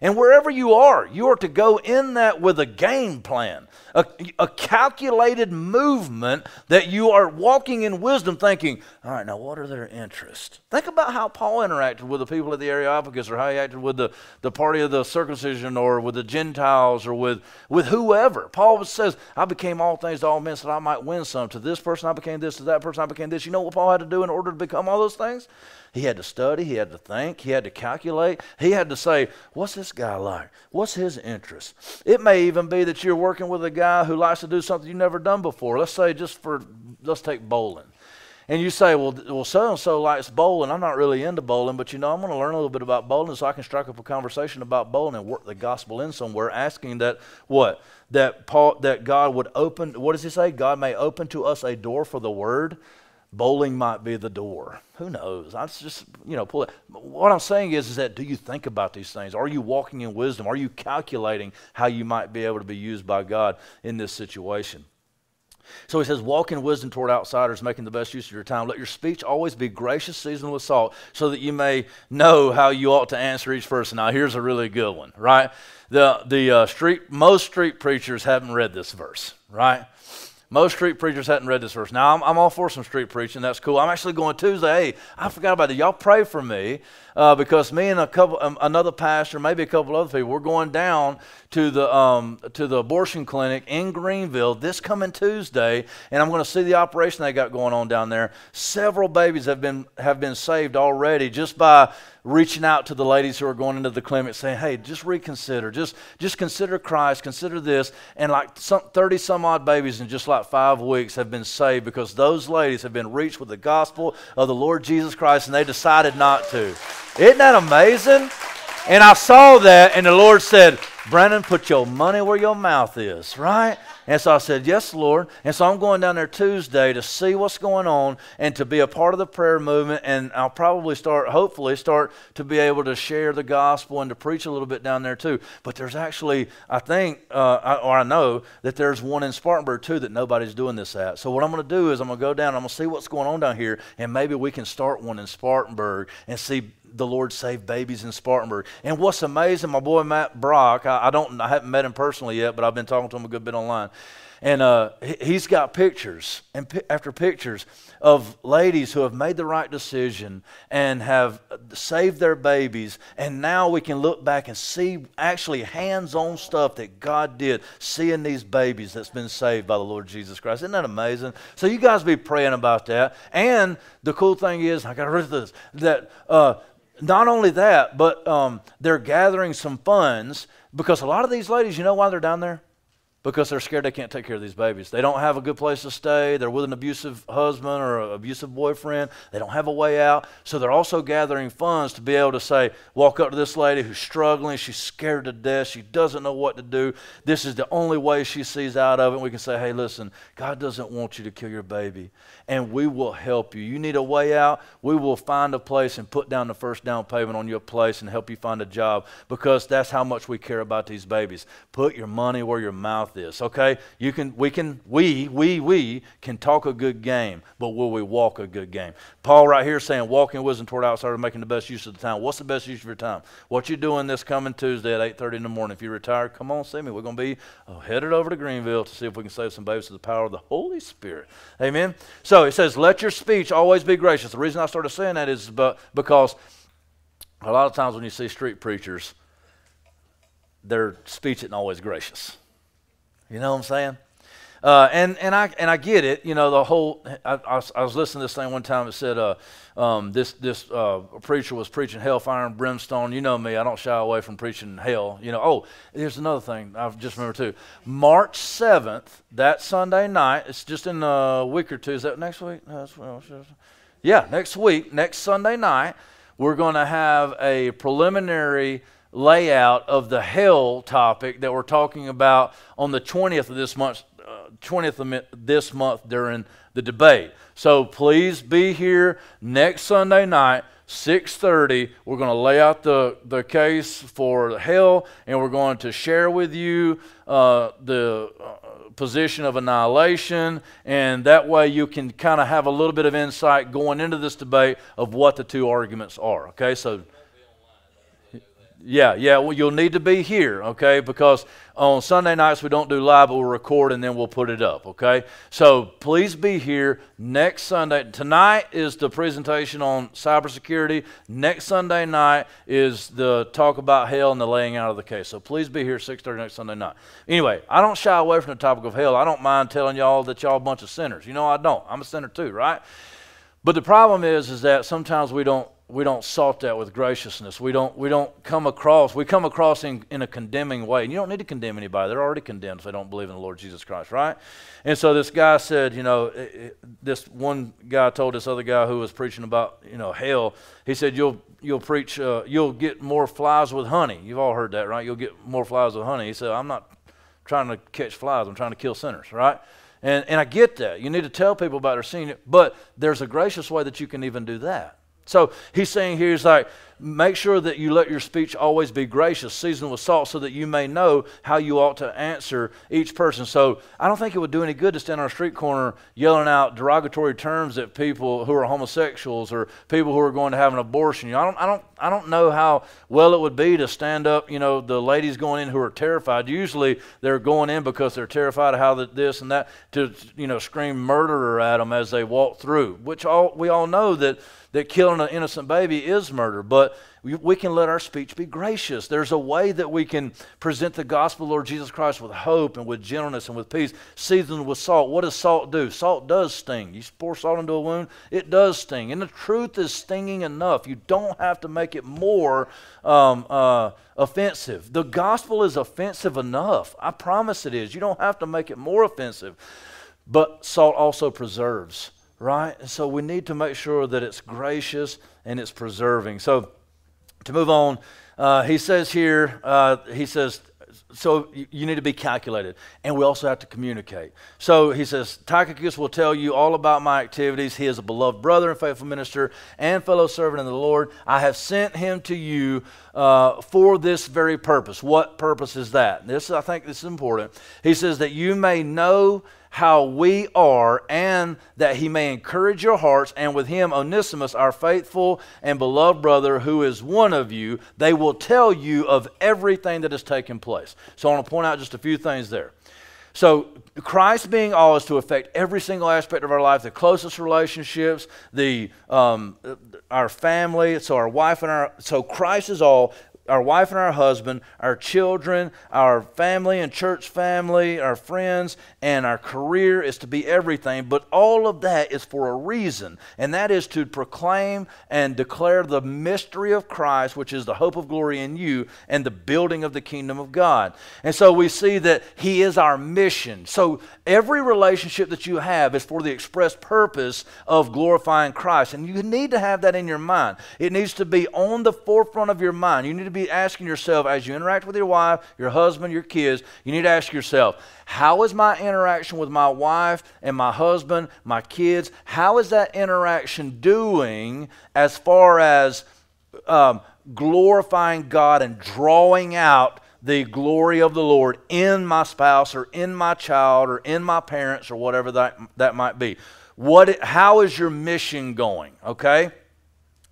And wherever you are, you are to go in that with a game plan, a, a, calculated movement that you are walking in wisdom, thinking, all right, now what are their interests? Think about how Paul interacted with the people of the Areopagus, or how he acted with the, the party of the circumcision, or with the Gentiles, or with, with whoever. Paul says, I became all things to all men so that I might win some. To this person I became this, to that person I became this. You know what Paul had to do in order to become all those things? He had to study, he had to think, he had to calculate, he had to say, What's this guy like? What's his interest? It may even be that you're working with a guy who likes to do something you've never done before. Let's say, just for, let's take bowling. And you say, well, well, so and so likes bowling. I'm not really into bowling, but you know, I'm going to learn a little bit about bowling so I can strike up a conversation about bowling and work the gospel in somewhere, asking that what that Paul that God would open. What does he say? God may open to us a door for the word bowling might be the door. Who knows? I just, you know, pull it. What I'm saying is, is that do you think about these things? Are you walking in wisdom? Are you calculating how you might be able to be used by God in this situation? So he says, walk in wisdom toward outsiders, making the best use of your time. Let your speech always be gracious, seasoned with salt, so that you may know how you ought to answer each person. Now, here's a really good one, right? The, the uh, street, most street preachers haven't read this verse, right? Most street preachers hadn't read this verse. Now, I'm, I'm, all for some street preaching. That's cool. I'm actually going Tuesday. Hey, I forgot about it. Y'all pray for me uh, because me and a couple, um, another pastor, maybe a couple other people, we're going down to the um, to the abortion clinic in Greenville this coming Tuesday, and I'm going to see the operation they got going on down there. Several babies have been have been saved already just by reaching out to the ladies who are going into the clinic saying, hey, just reconsider. Just, just consider Christ. Consider this. And like some, 30 some odd babies in just like five weeks have been saved because those ladies have been reached with the gospel of the Lord Jesus Christ and they decided not to. Isn't that amazing? And I saw that, and the Lord said, Brandon, put your money where your mouth is, right? And so I said, Yes, Lord. And so I'm going down there Tuesday to see what's going on and to be a part of the prayer movement. And I'll probably start, hopefully, start to be able to share the gospel and to preach a little bit down there too. But there's actually, I think, uh, or I know that there's one in Spartanburg too that nobody's doing this at. So what I'm going to do is I'm going to go down, I'm going to see what's going on down here, and maybe we can start one in Spartanburg and see the Lord save babies in Spartanburg. And what's amazing, my boy Matt Brock, I, I don't, I haven't met him personally yet, but I've been talking to him a good bit online. And uh, he's got pictures and pi- after pictures of ladies who have made the right decision and have saved their babies. And now we can look back and see actually hands on stuff that God did, seeing these babies that's been saved by the Lord Jesus Christ. Isn't that amazing? So you guys be praying about that. And the cool thing is, I got to read this, that. Uh, not only that, but um, they're gathering some funds because a lot of these ladies, you know why they're down there? because they're scared they can't take care of these babies. They don't have a good place to stay. They're with an abusive husband or an abusive boyfriend. They don't have a way out. So they're also gathering funds to be able to say, walk up to this lady who's struggling. She's scared to death. She doesn't know what to do. This is the only way she sees out of it. We can say, hey, listen, God doesn't want you to kill your baby, and we will help you. You need a way out. We will find a place and put down the first down payment on your place and help you find a job because that's how much we care about these babies. Put your money where your mouth is, okay? You can, we can, we, we, we can talk a good game, but will we walk a good game? Paul right here saying walking wisdom toward outsiders, making the best use of the time. What's the best use of your time? What you doing this coming Tuesday at 8.30 in the morning? If you retire, come on, see me. We're going to be uh, headed over to Greenville to see if we can save some babies with the power of the Holy Spirit. Amen? So it says, let your speech always be gracious. The reason I started saying that is because a lot of times when you see street preachers, their speech isn't always gracious. You know what I'm saying? Uh, and and I and I get it. You know the whole. I, I, was, I was, listening to this thing one time. It said uh, um, this this uh, preacher was preaching hellfire and brimstone. You know me. I don't shy away from preaching hell. You know. Oh, here's another thing. I just remember too. March seventh, that Sunday night. It's just in a week or two. Is that next week? Yeah, next week, next Sunday night, we're going to have a preliminary layout of the hell topic that we're talking about on the 20th of this month, 20th of this month during the debate. So please be here next Sunday night 6.30 we're going to lay out the, the case for hell and we're going to share with you uh, the uh, position of annihilation. And that way you can kind of have a little bit of insight going into this debate of what the two arguments are okay? So yeah, yeah. Well, you'll need to be here, okay? Because on Sunday nights we don't do live, but we'll record and then we'll put it up, okay? So please be here next Sunday. Tonight is the presentation on cybersecurity. Next Sunday night is the talk about hell and the laying out of the case. So please be here 6:30 next Sunday night. Anyway, I don't shy away from the topic of hell. I don't mind telling y'all that y'all a bunch of sinners. You know I don't. I'm a sinner too, right? But the problem is, is that sometimes we don't we don't salt that with graciousness. We don't, we don't come across, we come across in, in a condemning way. And you don't need to condemn anybody. They're already condemned if they don't believe in the Lord Jesus Christ, right? And so this guy said, you know, it, it, this one guy told this other guy who was preaching about, you know, hell, he said, you'll, you'll preach, uh, you'll get more flies with honey. You've all heard that, right? You'll get more flies with honey. He said, I'm not trying to catch flies. I'm trying to kill sinners, right? And, and I get that. You need to tell people about their sin, but there's a gracious way that you can even do that. So he's saying here, he's like, make sure that you let your speech always be gracious, seasoned with salt, so that you may know how you ought to answer each person. So I don't think it would do any good to stand on a street corner yelling out derogatory terms at people who are homosexuals or people who are going to have an abortion. You know, I don't, I don't, I don't know how well it would be to stand up. You know, the ladies going in who are terrified. Usually they're going in because they're terrified of how the, this and that to, you know, scream murderer at them as they walk through. Which all we all know that that killing an innocent baby is murder, but we, we, can let our speech be gracious. There's a way that we can present the gospel of Lord Jesus Christ with hope and with gentleness and with peace, seasoned with salt. What does salt do? Salt does sting. You pour salt into a wound, it does sting. And the truth is stinging enough. You don't have to make it more um, uh, offensive. The gospel is offensive enough. I promise it is. You don't have to make it more offensive. But salt also preserves right? And so we need to make sure that it's gracious and it's preserving. So to move on, uh, he says here, uh, he says, so you need to be calculated. And we also have to communicate. So he says Tychicus will tell you all about my activities. He is a beloved brother and faithful minister and fellow servant in the lord. I have sent him to you uh, for this very purpose. What purpose is that? This i think this is important. He says that you may know how we are, and that he may encourage your hearts. And with him, Onesimus, our faithful and beloved brother, who is one of you, they will tell you of everything that has taken place. So I want to point out just a few things there. So, Christ being all is to affect every single aspect of our life, the closest relationships, the um, our family, so our wife and our so Christ is all our wife and our husband, our children, our family and church family, our friends, and our career is to be everything. But all of that is for a reason, and that is to proclaim and declare the mystery of Christ, which is the hope of glory in you, and the building of the kingdom of God. And so we see that He is our mission. So every relationship that you have is for the express purpose of glorifying Christ. And you need to have that in your mind. It needs to be on the forefront of your mind. You need to be asking yourself as you interact with your wife, your husband, your kids, you need to ask yourself, how is my interaction with my wife and my husband, my kids, how is that interaction doing as far as um, glorifying God and drawing out the glory of the Lord in my spouse or in my child or in my parents or whatever that, that might be? What, how is your mission going? Okay?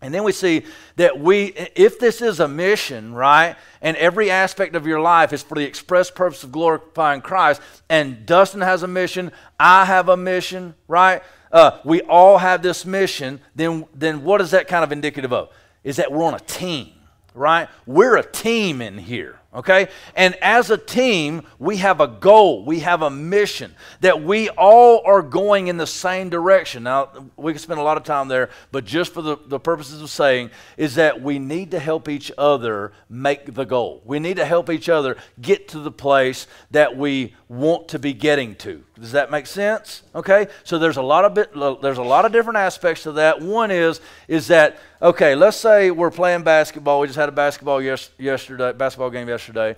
And then we see that we, if this is a mission, right, and every aspect of your life is for the express purpose of glorifying Christ, and Dustin has a mission, I have a mission, right? Uh, we all have this mission, then, then what is that kind of indicative of? Is that we're on a team, right? We're a team in here okay? And as a team, we have a goal, we have a mission that we all are going in the same direction. Now, we can spend a lot of time there, but just for the, the purposes of saying, is that we need to help each other make the goal. We need to help each other get to the place that we want to be getting to. Does that make sense? Okay? So there's a lot of bit, there's a lot of different aspects to that. One is is that okay, let's say we're playing basketball. We just had a basketball yes, yesterday, basketball game yesterday.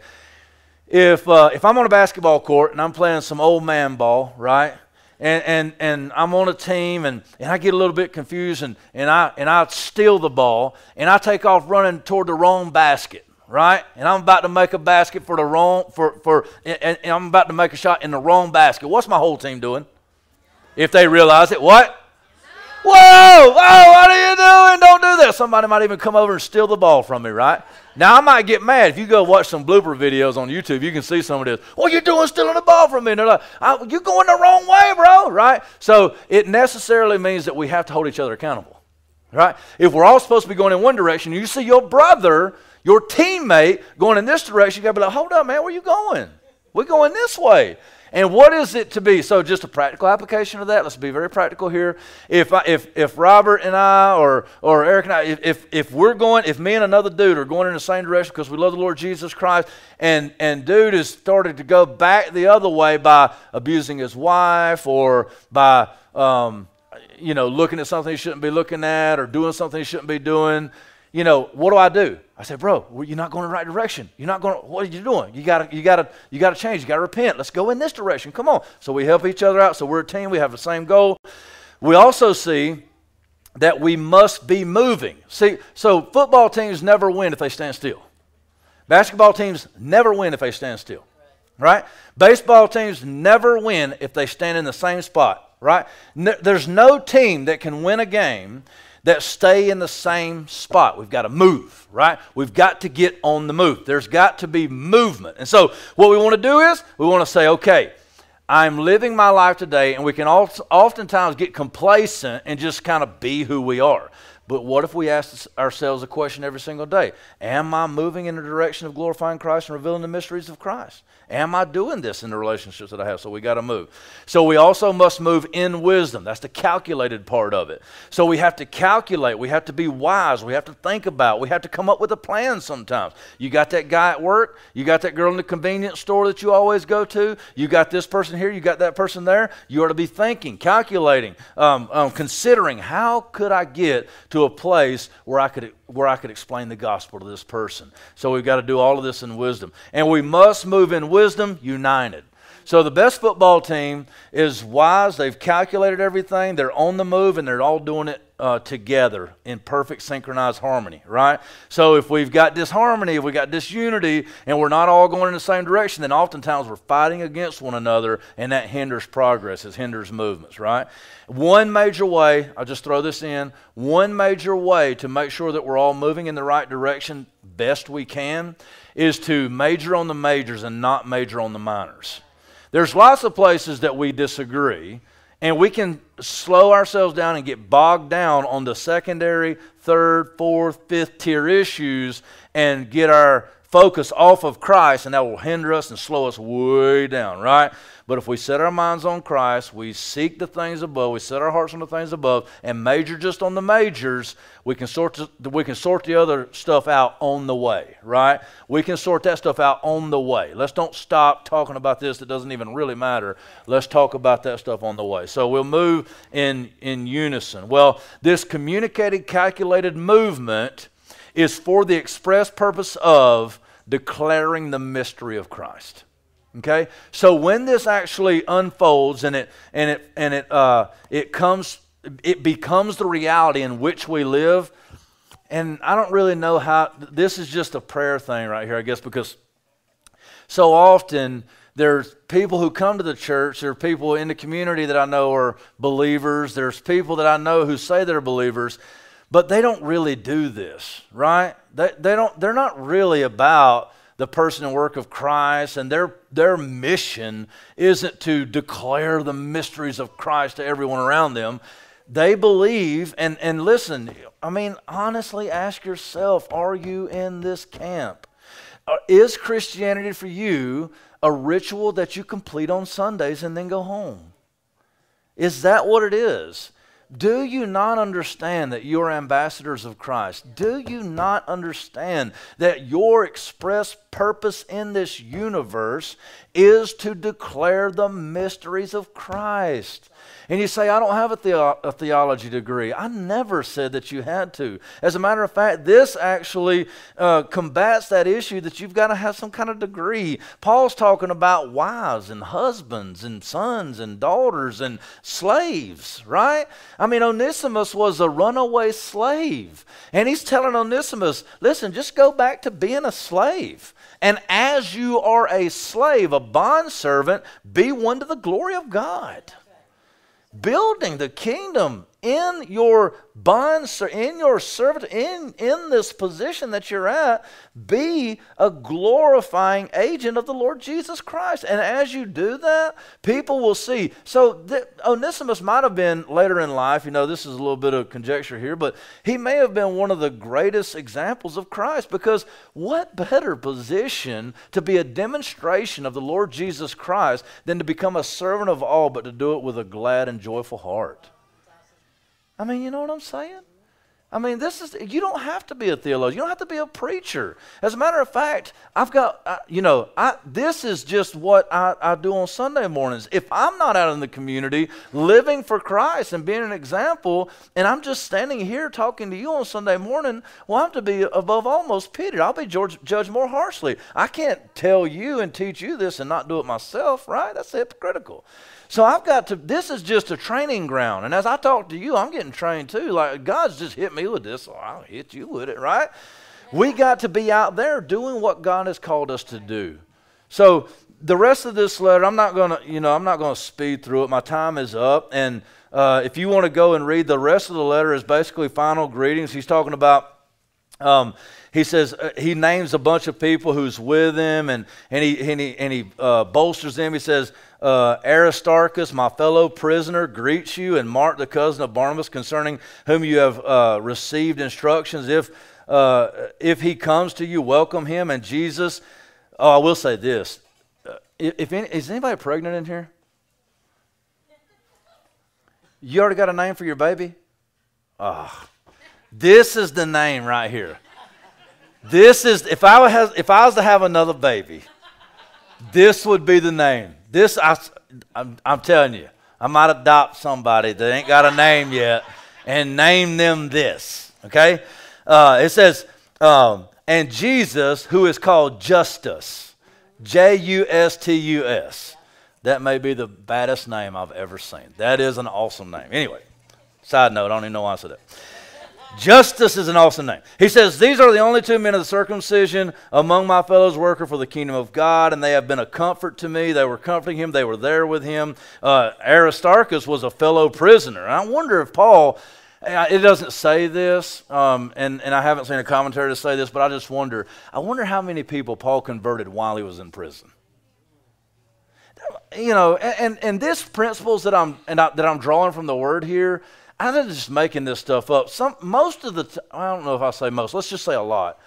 If uh, if I'm on a basketball court and I'm playing some old man ball, right? and, and, and I'm on a team and, and I get a little bit confused and, and, I, and I steal the ball and I take off running toward the wrong basket, right? And I'm about to make a basket for the wrong, for, for and, and I'm about to make a shot in the wrong basket. What's my whole team doing? If they realize it, what? Whoa, whoa, what are you doing? Don't do that. Somebody might even come over and steal the ball from me, right? Now, I might get mad. If you go watch some blooper videos on YouTube, you can see some of this. What are you doing stealing the ball from me? And they're like, you're going the wrong way, bro, right? So it necessarily means that we have to hold each other accountable, right? If we're all supposed to be going in one direction, you see your brother, your teammate, going in this direction, you got to be like, hold up, man, where you going? We're going this way. And what is it to be? So, just a practical application of that. Let's be very practical here. If I, if if Robert and I, or or Eric and I, if, if we're going, if me and another dude are going in the same direction because we love the Lord Jesus Christ, and and dude has started to go back the other way by abusing his wife or by um, you know looking at something he shouldn't be looking at or doing something he shouldn't be doing you know, what do I do? I said, bro, you're not going in the right direction. You're not going. What are you doing? You got to, you got to, you got to change. You got to repent. Let's go in this direction. Come on. So we help each other out. So we're a team. We have the same goal. We also see that we must be moving. See, so football teams never win if they stand still. Basketball teams never win if they stand still. Right? Baseball teams never win if they stand in the same spot. Right? there's no team that can win a game that stay in the same spot. We've got to move, right? We've got to get on the move. There's got to be movement. And so, what we want to do is we want to say, okay, I'm living my life today, and we can oftentimes get complacent and just kind of be who we are. But what if we ask ourselves a question every single day? Am I moving in the direction of glorifying Christ and revealing the mysteries of Christ? Am I doing this in the relationships that I have? So we got to move. So we also must move in wisdom. That's the calculated part of it. So we have to calculate. We have to be wise. We have to think about. We have to come up with a plan sometimes. You got that guy at work. You got that girl in the convenience store that you always go to. You got this person here. You got that person there. You ought to be thinking, calculating, um, um, considering how could I get to a place where I could where I could explain the gospel to this person. So we've got to do all of this in wisdom. And we must move in wisdom united. So the best football team is wise. They've calculated everything. They're on the move and they're all doing it uh, together in perfect synchronized harmony, right? So if we've got disharmony, if we've got disunity, and we're not all going in the same direction, then oftentimes we're fighting against one another, and that hinders progress, it hinders movements, right? One major way, I'll just throw this in, one major way to make sure that we're all moving in the right direction best we can is to major on the majors and not major on the minors. There's lots of places that we disagree and we can slow ourselves down and get bogged down on the secondary, third, fourth, fifth tier issues and get our focus off of Christ, and that will hinder us and slow us way down, right? But if we set our minds on Christ, we seek the things above, we set our hearts on the things above, and major just on the majors, we can sort the, we can sort the other stuff out on the way, right? We can sort that stuff out on the way. Let's don't stop talking about this that doesn't even really matter. Let's talk about that stuff on the way. So we'll move in in unison. Well, this communicated, calculated movement is for the express purpose of declaring the mystery of Christ. Okay, so when this actually unfolds and it and it and it uh, it comes, it becomes the reality in which we live. And I don't really know how. This is just a prayer thing right here, I guess, because so often there's people who come to the church. There are people in the community that I know are believers. There's people that I know who say they're believers, but they don't really do this, right? They, they don't, they're not really about the person and work of Christ, and their, their mission isn't to declare the mysteries of Christ to everyone around them. They believe, and, and listen, I mean, honestly, ask yourself are you in this camp? Uh, is Christianity for you a ritual that you complete on Sundays and then go home? Is that what it is? Do you not understand that you are ambassadors of Christ? Do you not understand that your express purpose in this universe is to declare the mysteries of Christ? And you say, I don't have a, theo- a, theology degree. I never said that you had to. As a matter of fact, this actually uh, combats that issue that you've got to have some kind of degree. Paul's talking about wives and husbands and sons and daughters and slaves, right? I mean, Onesimus was a runaway slave. And he's telling Onesimus, listen, just go back to being a slave. And as you are a slave, a bondservant, be one to the glory of God. Building the kingdom in your bond, in your servant, in, in this position that you're at, be a glorifying agent of the Lord Jesus Christ. And as you do that, people will see. So Onesimus might have been later in life, you know, this is a little bit of conjecture here, but he may have been one of the greatest examples of Christ because what better position to be a demonstration of the Lord Jesus Christ than to become a servant of all, but to do it with a glad and joyful heart? I mean, you know what I'm saying? I mean, this is, you don't have to be a theologian. You don't have to be a preacher. As a matter of fact, I've got, uh, you know, I, this is just what I, I do on Sunday mornings. If I'm not out in the community living for Christ and being an example, and I'm just standing here talking to you on Sunday morning, well, I'm to be above all most pitied. I'll be George, judged more harshly. I can't tell you and teach you this and not do it myself, right? That's hypocritical. So I've got to, this is just a training ground. And as I talk to you, I'm getting trained too. Like God's just hit me with this, I'll hit you with it, right? We got to be out there doing what God has called us to do. So the rest of this letter, I'm not to, you know, I'm not to speed through it. My time is up. And uh, if you want to go and read the rest of the letter, is basically final greetings. He's talking about um, he says uh, he names a bunch of people who's with him and, and he, and he, and he uh, bolsters them. He says, uh, Aristarchus, my fellow prisoner, greets you, and Mark, the cousin of Barnabas, concerning whom you have uh, received instructions. If, uh, if he comes to you, welcome him. And Jesus, oh, I will say this. Uh, if any, is anybody pregnant in here? You already got a name for your baby? Ah. Oh. This is the name right here. This is if I has if I was to have another baby, this would be the name. This I, I'm, I'm telling you, I might adopt somebody that ain't got a name yet and name them this. Okay, uh, it says, um, and Jesus, who is called Justus, J U S T U S. That may be the baddest name I've ever seen. That is an awesome name. Anyway, side note, I don't even know why I said that. Justus is an awesome name. He says, These are the only two men of the circumcision among my fellows worker for the kingdom of God, and they have been a comfort to me. They were comforting him, they were there with him. Uh, Aristarchus was a fellow prisoner. I wonder if Paul, uh, it doesn't say this, um, and, and I haven't seen a commentary to say this, but I just wonder. I wonder how many people Paul converted while he was in prison you know, and, and, this principles that I'm and I, that I'm drawing from the word here, I'm not just making this stuff up. Some, most of the, t- I don't know if I say most, let's just say a lot.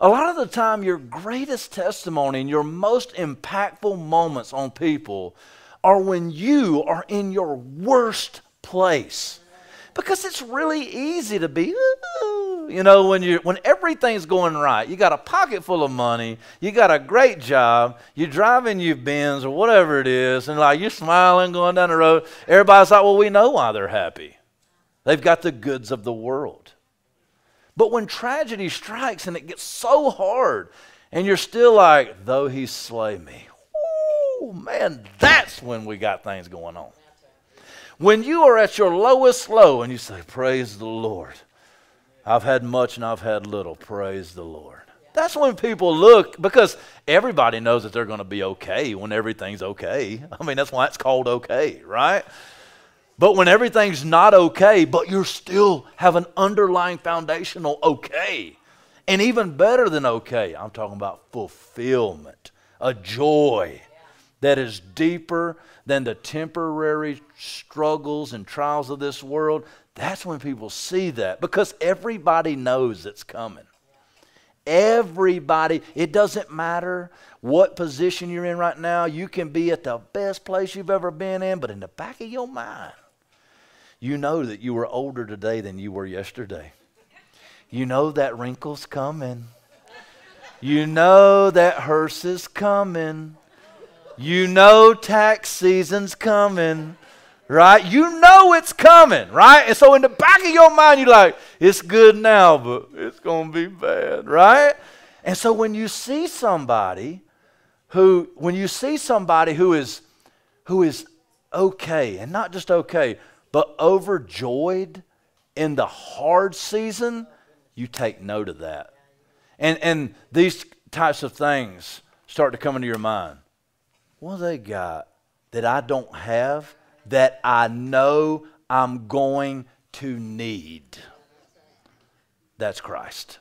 A lot of the time, your greatest testimony and your most impactful moments on people are when you are in your worst place. Because it's really easy to be, you know, when you when everything's going right. You got a pocket full of money, you got a great job, you're driving your Benz or whatever it is, and like you're smiling going down the road. Everybody's like, well, we know why they're happy. They've got the goods of the world. But when tragedy strikes and it gets so hard, and you're still like, though he slay me, oh man, that's when we got things going on. When you are at your lowest low and you say, Praise the Lord. I've had much and I've had little. Praise the Lord. That's when people look because everybody knows that they're going to be okay when everything's okay. I mean, that's why it's called okay, right? But when everything's not okay, but you still have an underlying foundational okay, and even better than okay, I'm talking about fulfillment, a joy that is deeper than the temporary struggles and trials of this world. That's when people see that because everybody knows it's coming. Everybody, it doesn't matter what position you're in right now. You can be at the best place you've ever been in, but in the back of your mind, you know that you were older today than you were yesterday. You know that wrinkle's coming. You know that hearse is coming. You know tax season's coming, right? You know it's coming, right? And so in the back of your mind, you're like, it's good now, but it's going to be bad, right? And so when you see somebody who, when you see somebody who is, who is okay, and not just okay, but overjoyed in the hard season, you take note of that. And, and these types of things start to come into your mind. What they got that I don't have that I know I'm going to need? That's Christ.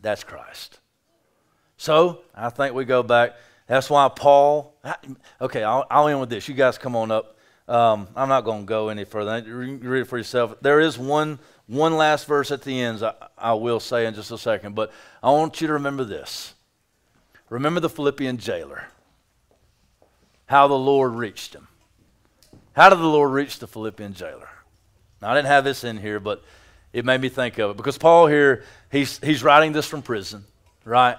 That's Christ. So I think we go back. That's why Paul. Okay, I'll, I'll end with this. You guys come on up. Um, I'm not going to go any further. Read it for yourself. There is one one last verse at the end. I, I will say in just a second, but I want you to remember this. Remember the Philippian jailer how the Lord reached him. How did the Lord reach the Philippian jailer? Now, I didn't have this in here, but it made me think of it because Paul here, he's, he's writing this from prison, right?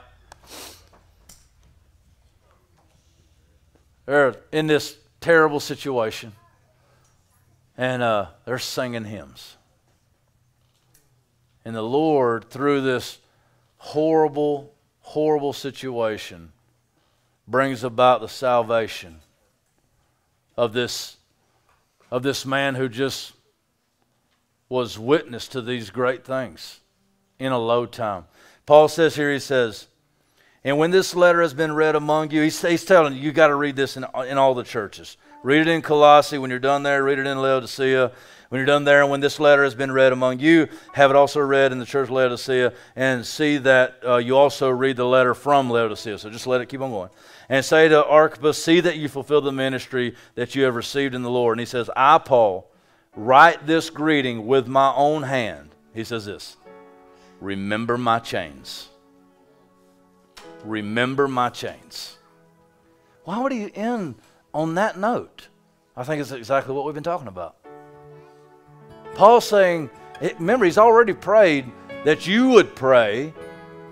They're in this terrible situation, and uh, they're singing hymns. And the Lord, through this horrible, horrible situation, brings about the salvation of this, of this man who just was witness to these great things in a low time. Paul says here, he says, and when this letter has been read among you, he's, he's telling you, you got to read this in, in all the churches. Read it in Colossae. When you're done there, read it in Laodicea. When you're done there, and when this letter has been read among you, have it also read in the church of Laodicea, and see that uh, you also read the letter from Laodicea. So just let it keep on going. And say to Archippus, See that you fulfill the ministry that you have received in the Lord. And he says, I, Paul, write this greeting with my own hand. He says this Remember my chains. Remember my chains. Why would he end on that note? I think it's exactly what we've been talking about. Paul's saying, remember, he's already prayed that you would pray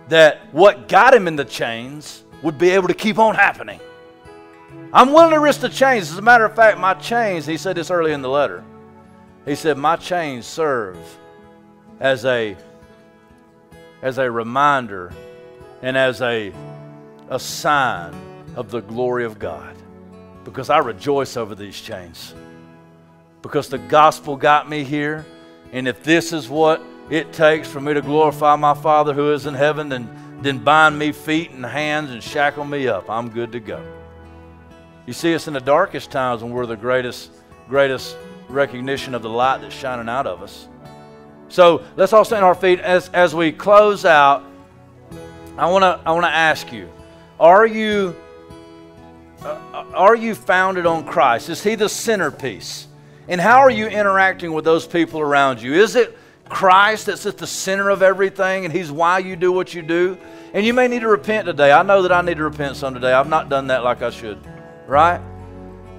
that what got him in the chains would be able to keep on happening. I'm willing to risk the chains. As a matter of fact, my chains, he said this early in the letter. He said, My chains serve as a as a reminder and as a, a sign of the glory of God. Because I rejoice over these chains because the gospel got me here. And if this is what it takes for me to glorify my Father who is in heaven, then, then bind me feet and hands and shackle me up. I'm good to go. You see, it's in the darkest times when we're the greatest, greatest recognition of the light that's shining out of us. So let's all stand on our feet as, as we close out. I want to I want to ask you, are you uh, are you founded on Christ? Is He the centerpiece? And how are you interacting with those people around you? Is it Christ that's at the center of everything and He's why you do what you do? And you may need to repent today. I know that I need to repent some today. I've not done that like I should, right?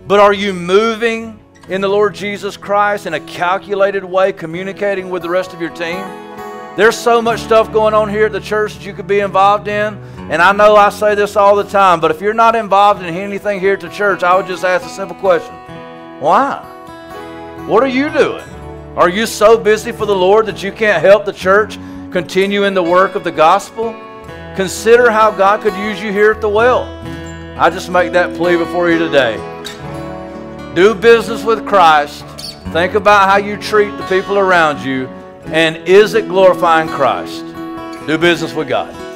But are you moving in the Lord Jesus Christ in a calculated way, communicating with the rest of your team? There's so much stuff going on here at the church that you could be involved in. And I know I say this all the time, but if you're not involved in anything here at the church, I would just ask a simple question Why? What are you doing? Are you so busy for the Lord that you can't help the church continue in the work of the gospel? Consider how God could use you here at the well. I just make that plea before you today. Do business with Christ. Think about how you treat the people around you. And is it glorifying Christ? Do business with God.